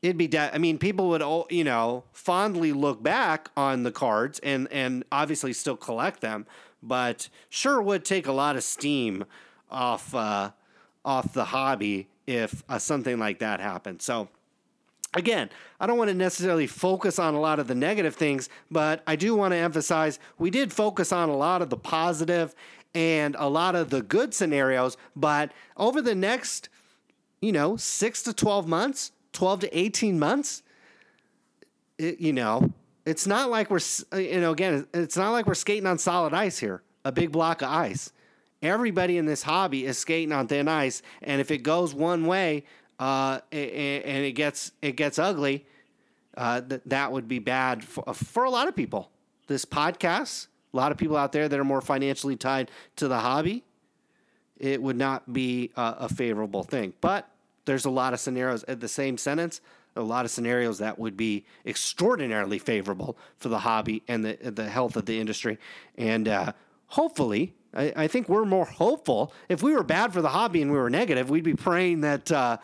it'd be, de- I mean, people would, all you know, fondly look back on the cards and, and obviously still collect them, but sure would take a lot of steam off, uh, off the hobby if uh, something like that happened. So, again, I don't want to necessarily focus on a lot of the negative things, but I do want to emphasize we did focus on a lot of the positive and a lot of the good scenarios. But over the next, you know, six to 12 months, 12 to 18 months, it, you know, it's not like we're, uh, you know, again, it's not like we're skating on solid ice here, a big block of ice. Everybody in this hobby is skating on thin ice, and if it goes one way, uh, and it gets it gets ugly, uh, th- that would be bad for, for a lot of people. This podcast, a lot of people out there that are more financially tied to the hobby, it would not be a, a favorable thing. But there's a lot of scenarios at the same sentence. A lot of scenarios that would be extraordinarily favorable for the hobby and the the health of the industry, and uh, hopefully I, I, think we're more hopeful. If we were bad for the hobby and we were negative, we'd be praying that uh,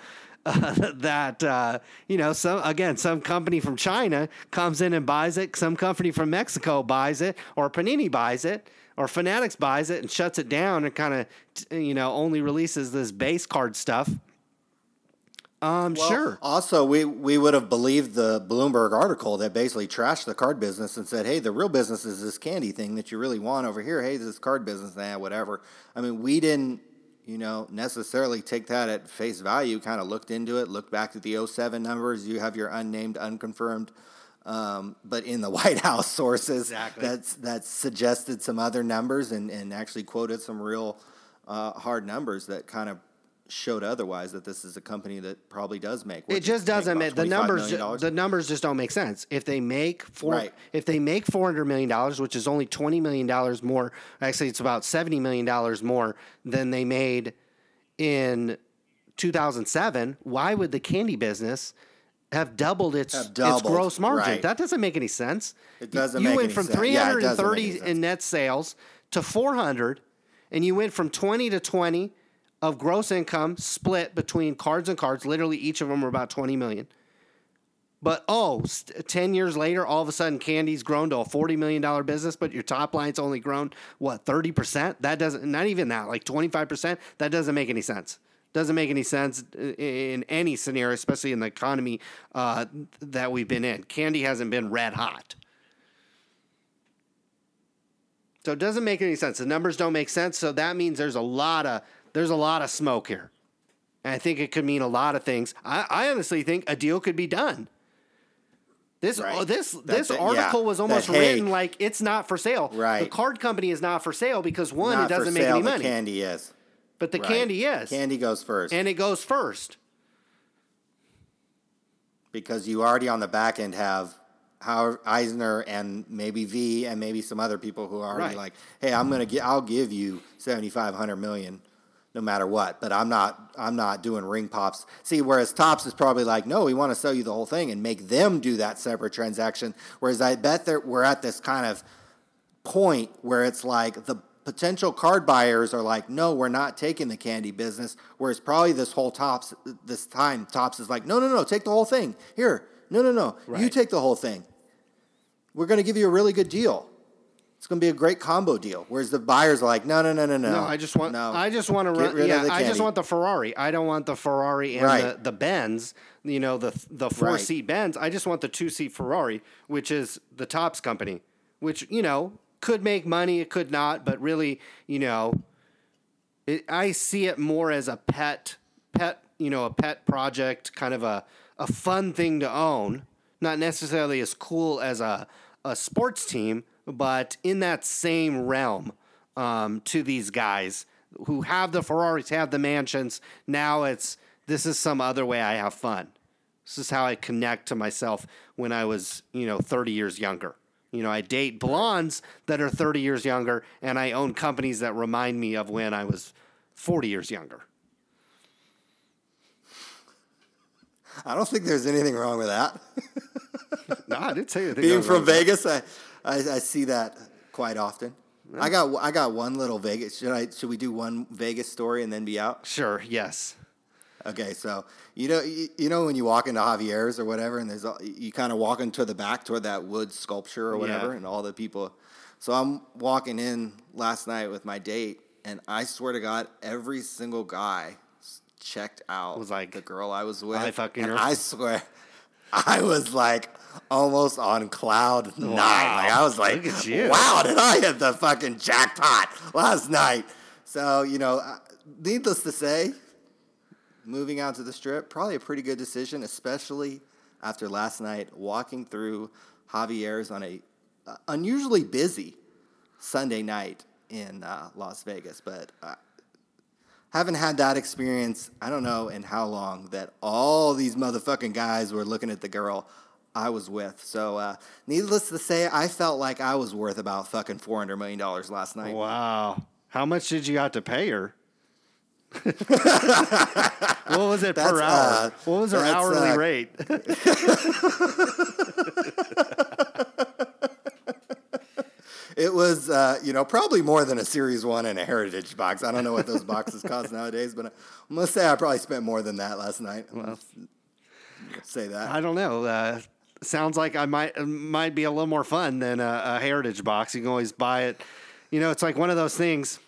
uh, that uh, you know some again some company from China comes in and buys it, some company from Mexico buys it, or Panini buys it, or Fanatics buys it and shuts it down and kind of you know only releases this base card stuff. Um, well, sure.
Also, we, we would have believed the Bloomberg article that basically trashed the card business and said, "Hey, the real business is this candy thing that you really want over here. Hey, this card business, nah, whatever." I mean, we didn't you know, necessarily take that at face value, kind of looked into it, looked back at the 07 numbers. You have your unnamed, unconfirmed, um, but in the White House sources exactly. that's that suggested some other numbers and, and actually quoted some real uh, hard numbers that kind of showed otherwise that this is a company that probably does make.
It just doesn't make the numbers. the numbers just don't make sense. If they make four, right. if they make four hundred million dollars, which is only twenty million dollars more, actually it's about seventy million dollars more than they made in two thousand seven. Why would the candy business? Have doubled its have doubled, its gross margin. Right. That doesn't make any sense.
It doesn't.
You
went
from three hundred and thirty in net sales to four hundred, and you went from twenty to twenty of gross income split between cards and cards. Literally, each of them are about 20 million. But oh, 10 years later, all of a sudden, candy's grown to a $40 million business, but your top line's only grown, what, 30%? That doesn't, not even that, like 25%? That doesn't make any sense. Doesn't make any sense in any scenario, especially in the economy uh, that we've been in. Candy hasn't been red hot. So it doesn't make any sense. The numbers don't make sense. So that means there's a lot of there's a lot of smoke here. And I think it could mean a lot of things. I, I honestly think a deal could be done. This right. this That's this it. article yeah. was almost that, written hey, like it's not for sale.
Right.
The card company is not for sale because one, not it doesn't make any money.
The candy is.
But the right. candy is.
Candy goes first.
And it goes first.
Because you already on the back end have Howard Eisner and maybe V and maybe some other people who are already right. like, hey, I'm gonna get I'll give you seventy five hundred million no matter what. But I'm not I'm not doing ring pops. See, whereas Topps is probably like, no, we want to sell you the whole thing and make them do that separate transaction. Whereas I bet that we're at this kind of point where it's like the potential card buyers are like, no, we're not taking the candy business. Whereas probably this whole Topps this time Topps is like, no, no, no, take the whole thing. Here, no, no, no, right. you take the whole thing. We're going to give you a really good deal. It's going to be a great combo deal. Whereas the buyers are like, no, no, no, no, no.
No, I just want, no. I just want to run. Yeah, I just want the Ferrari. I don't want the Ferrari and right. the, the Benz. You know, the the four right. seat Benz. I just want the two seat Ferrari, which is the Topps company, which you know could make money, it could not, but really, you know, it, I see it more as a pet, pet, you know, a pet project, kind of a a fun thing to own, not necessarily as cool as a a sports team but in that same realm um, to these guys who have the Ferraris, have the mansions. Now it's this is some other way I have fun. This is how I connect to myself when I was, you know, 30 years younger. You know, I date blondes that are 30 years younger, and I own companies that remind me of when I was 40 years younger.
I don't think there's anything wrong with that.
no, I didn't say anything.
Being from Vegas, I, I, I see that quite often. I got I got one little Vegas. Should I should we do one Vegas story and then be out?
Sure. Yes.
Okay, so you know you, you know when you walk into Javier's or whatever, and there's all, you kind of walk into the back toward that wood sculpture or whatever,
Yeah.
and all the people. So I'm walking in last night with my date, and I swear to God, every single guy checked out
Was like,
the girl I was with.
"I fucking
and. I swear, I was like almost on cloud nine.
Wow.
Like I was like,
Look at you.
wow, did I hit the fucking jackpot last night? So you know, uh, needless to say, moving out to the strip probably a pretty good decision, especially after last night walking through Javier's on a uh, unusually busy Sunday night in uh, Las Vegas, but. Uh, haven't had that experience, I don't know in how long, that all these motherfucking guys were looking at the girl I was with. So, uh, needless to say, I felt like I was worth about fucking $400 million last night.
Wow. How much did you have to pay her? what was it
That's,
per hour?
uh,
what was her hourly
uh,
rate?
It was, uh, you know, probably more than a Series 1 and a Heritage box. I don't know what those boxes cost nowadays, but I'm to say I probably spent more than that last night.
Well,
say that.
I don't know. Uh, sounds like I might might be a little more fun than a, a heritage box. You can always buy it. You know, it's like one of those things.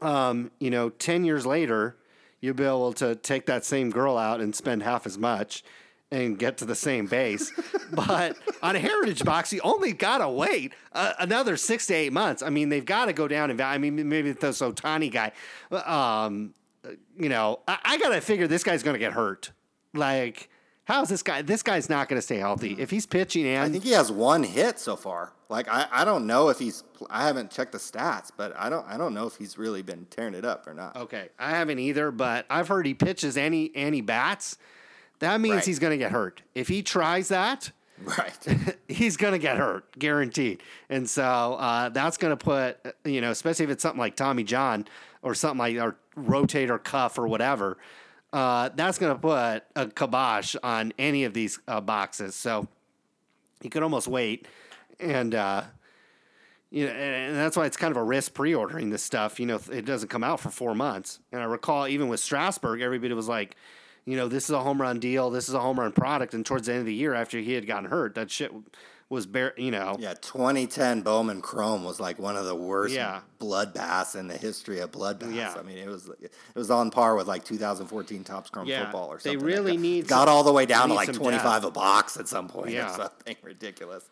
Um, you know, ten years later, you'll be able to take that same girl out and spend half as much and get to the same base. but on a heritage box, you only gotta wait uh, another six to eight months. I mean, they've got to go down in value. I mean, maybe this Ohtani guy. Um, you know, I, I gotta figure this guy's gonna get hurt. Like, how's this guy? This guy's not gonna stay healthy if he's pitching And I
think he has one hit so far. Like I, I don't know if he's I haven't checked the stats, but I don't I don't know if he's really been tearing it up or not.
Okay, I haven't either, but I've heard he pitches any any bats. That means
Right.
he's going to get hurt. If he tries that,
Right.
he's going to get hurt, guaranteed. And so uh, that's going to put, you know, especially if it's something like Tommy John or something like or rotator cuff or whatever, uh, that's going to put a kibosh on any of these uh, boxes. So you could almost wait, and uh, you know, and that's why it's kind of a risk pre-ordering this stuff. You know, it doesn't come out for four months. And I recall even with Strasburg, everybody was like, you know, this is a home run deal, this is a home run product. And towards the end of the year, after he had gotten hurt, that shit was bare. You know,
Yeah, 2010 Bowman Chrome was like one of the worst
Yeah.
bloodbaths in the history of bloodbaths.
Yeah.
I mean, it was it was on par with like 2014 Topps Chrome
Yeah,
football or something.
they really
like
need
got
some-
all the way down to like 25
depth.
a box at some point
Yeah.
or something ridiculous.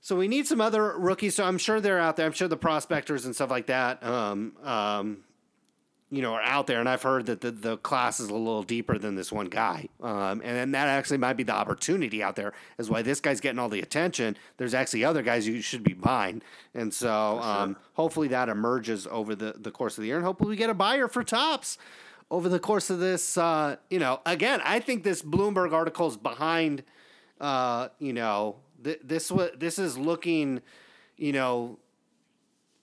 So we need some other rookies. So I'm sure they're out there. I'm sure the prospectors and stuff like that, um, um, you know, are out there. And I've heard that the, the class is a little deeper than this one guy. Um, and then that actually might be the opportunity out there is why this guy's getting all the attention. There's actually other guys you should be buying. And so um, hopefully that emerges over the, the course of the year. And hopefully we get a buyer for Topps over the course of this. Uh, you know, again, I think this Bloomberg article is behind uh, you know, th- this wa this is looking, you know,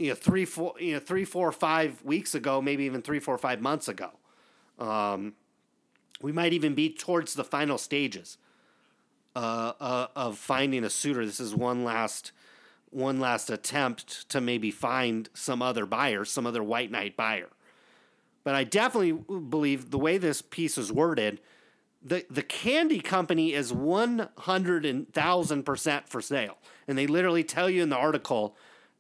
you know, three, four, you know, three, four, five weeks ago, maybe even three, four, five months ago. Um, we might even be towards the final stages uh, uh, of finding a suitor. This is one last, one last attempt to maybe find some other buyer, some other white knight buyer. But I definitely believe the way this piece is worded, the the candy company is one hundred and thousand percent for sale, and they literally tell you in the article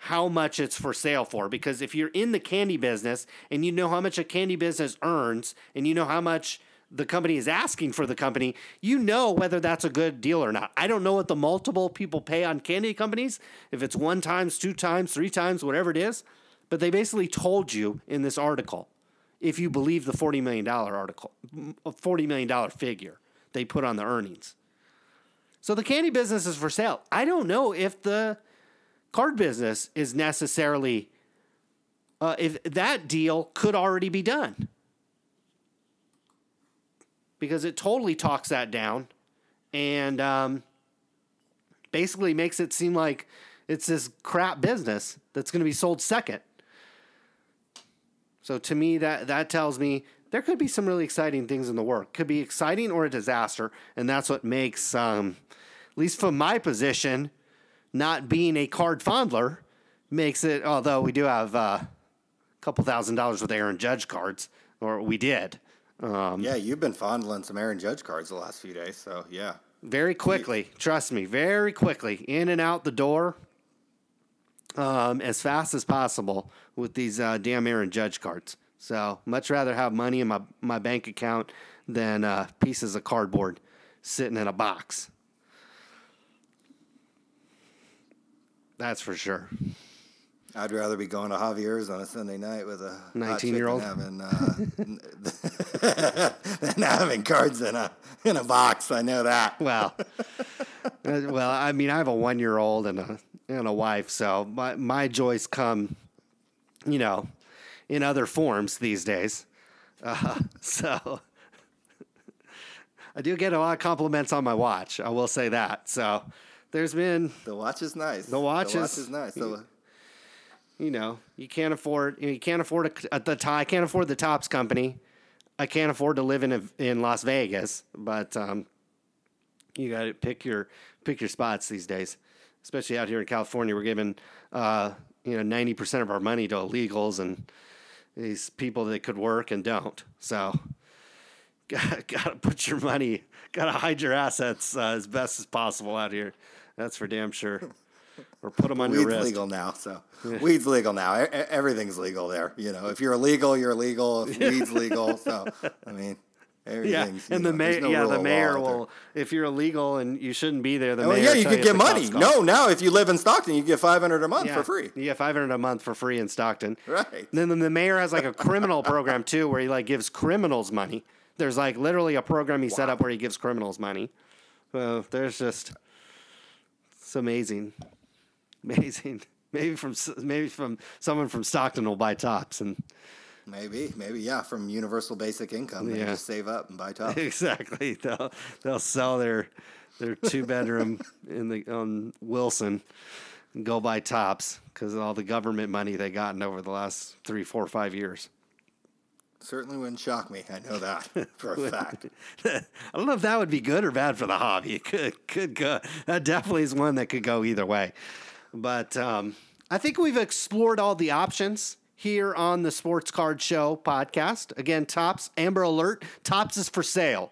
how much it's for sale for. Because if you're in the candy business and you know how much a candy business earns, and you know how much the company is asking for the company, you know whether that's a good deal or not. I don't know what the multiple people pay on candy companies, if it's one times, two times, three times, whatever it is, but they basically told you in this article if you believe the $40 million article, mm, $40 million figure they put on the earnings. So the candy business is for sale. I don't know if the card business is necessarily uh, if that deal could already be done because it totally talks that down and um, basically makes it seem like it's this crap business that's going to be sold second. So to me, that that tells me there could be some really exciting things in the work. Could be exciting or a disaster, and that's what makes, um, at least from my position, not being a card fondler makes it. Although we do have uh, a couple thousand dollars with Aaron Judge cards, or we did. Um,
Yeah, you've been fondling some Aaron Judge cards the last few days, so yeah.
very quickly. Trust me, very quickly, in and out the door, um, as fast as possible with these uh, damn Aaron Judge cards. So much rather have money in my my bank account than uh, pieces of cardboard sitting in a box. That's for sure.
I'd rather be going to Javier's on a Sunday night with a
19-year-old?
than having, uh, than having cards in a in a box. I know that.
Well, uh, well, I mean, I have a one year old and a and a wife, so my my joys come, you know, in other forms these days. Uh, so I do get a lot of compliments on my watch. I will say that. So there's been,
The watch is nice.
The watch is-
is nice. So,
you know, you can't afford you can't afford a, the tie. I can't afford the Topps company. I can't afford to live in a, in Las Vegas, but um, you got to pick your pick your spots these days, especially out here in California. We're giving uh, you know ninety percent of our money to illegals and these people that could work and don't. So got to put your money, got to hide your assets uh, as best as possible out here. That's for damn sure. Or put them on your
weed's
wrist.
legal now. So weed's legal now. E- Everything's legal there. You know, if you're illegal, you're illegal. If weed's legal, so I mean,
Yeah, and the
know,
mayor,
no
yeah, the mayor will. If you're illegal and you shouldn't be there, the
Oh
mayor.
yeah, you could get money. No, now if you live in Stockton, you get five hundred a month
Yeah,
for free.
You get five hundred a month for free in Stockton.
Right.
Then, then the mayor has like a criminal program too, where he like gives criminals money. There's like literally a program he set up where he gives criminals money. So there's just it's amazing, amazing. Maybe from maybe from someone from Stockton will buy Topps and
Maybe, maybe, yeah, from universal basic income, they
Yeah.
just save up and buy Topps
exactly they'll they'll sell their their two bedroom in the on Wilson and go buy Topps because of all the government money they gotten over the last three four five years.
Certainly wouldn't shock me. I know that for a fact.
I don't know if that would be good or bad for the hobby. It could could go. That definitely is one that could go either way. But um, I think we've explored all the options here on the Sports Card Show podcast. Again, Topps Amber Alert. Topps is for sale,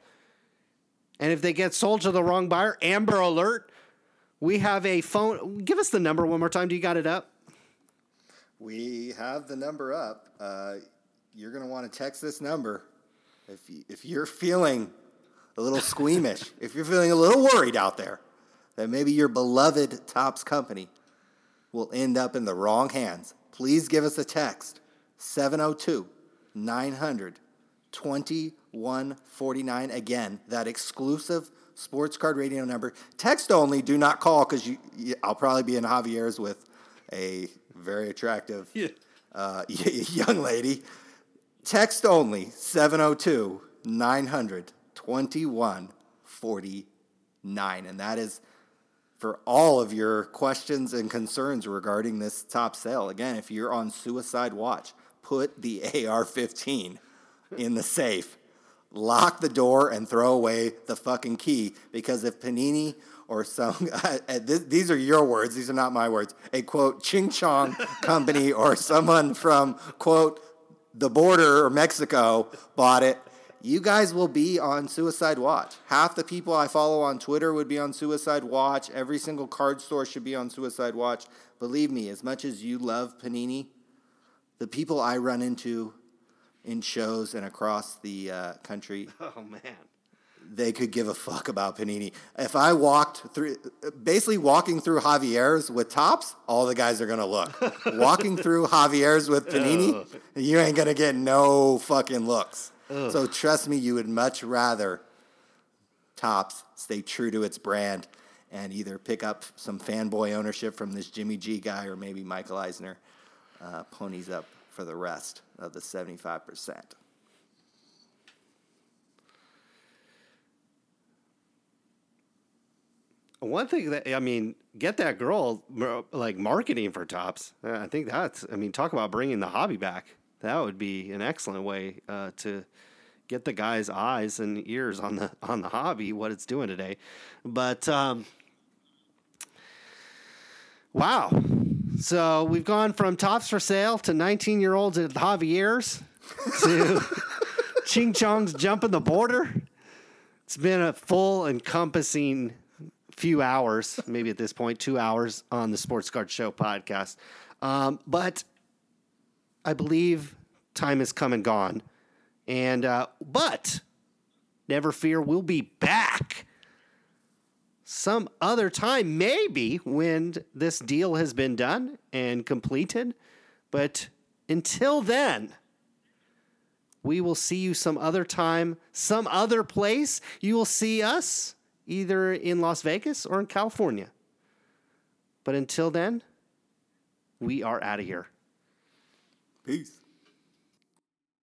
and if they get sold to the wrong buyer, Amber Alert. We have a phone. Give us the number one more time. Do you got it up?
We have the number up. Uh, you're going to want to text this number if you, if you're feeling a little squeamish, if you're feeling a little worried out there that maybe your beloved Topps company will end up in the wrong hands. Please give us a text 702 900 2149. Again, that exclusive sports card radio number. Text only, do not call because you, you, I'll probably be in Javier's with a very attractive
Yeah.
uh, young lady. Text only 702 900 2149. And that is for all of your questions and concerns regarding this top sale. Again, if you're on suicide watch, put the AR 15 in the safe, lock the door, and throw away the fucking key. Because if Panini or some, uh, these are your words, these are not my words, a quote, Ching Chong company or someone from, quote, the border or Mexico bought it, you guys will be on suicide watch. Half the people I follow on Twitter would be on suicide watch. Every single card store should be on suicide watch. Believe me, as much as you love Panini, the people I run into in shows and across the uh, country,
Oh man.
They could give a fuck about Panini. If I walked through, basically walking through Javier's with Topps, all the guys are gonna look. walking through Javier's with Panini, you ain't gonna get no fucking looks. So trust me, you would much rather Topps stay true to its brand and either pick up some fanboy ownership from this Jimmy G guy or maybe Michael Eisner uh, ponies up for the rest of the 75%.
One thing that I mean, get that girl like marketing for Topps. I think that's. I mean, talk about bringing the hobby back. That would be an excellent way uh, to get the guy's eyes and ears on the on the hobby, what it's doing today. But um, wow, so we've gone from Topps for sale to 19 year olds at Javier's to Ching Chong's jumping the border. It's been a full encompassing few hours, maybe at this point, two hours on the Sports Card Show podcast. Um, but I believe time has come and gone. And, uh, but never fear, we'll be back some other time, maybe when this deal has been done and completed. But until then, we will see you some other time, some other place. You will see us either in Las Vegas or in California. But until then, we are out of here.
Peace.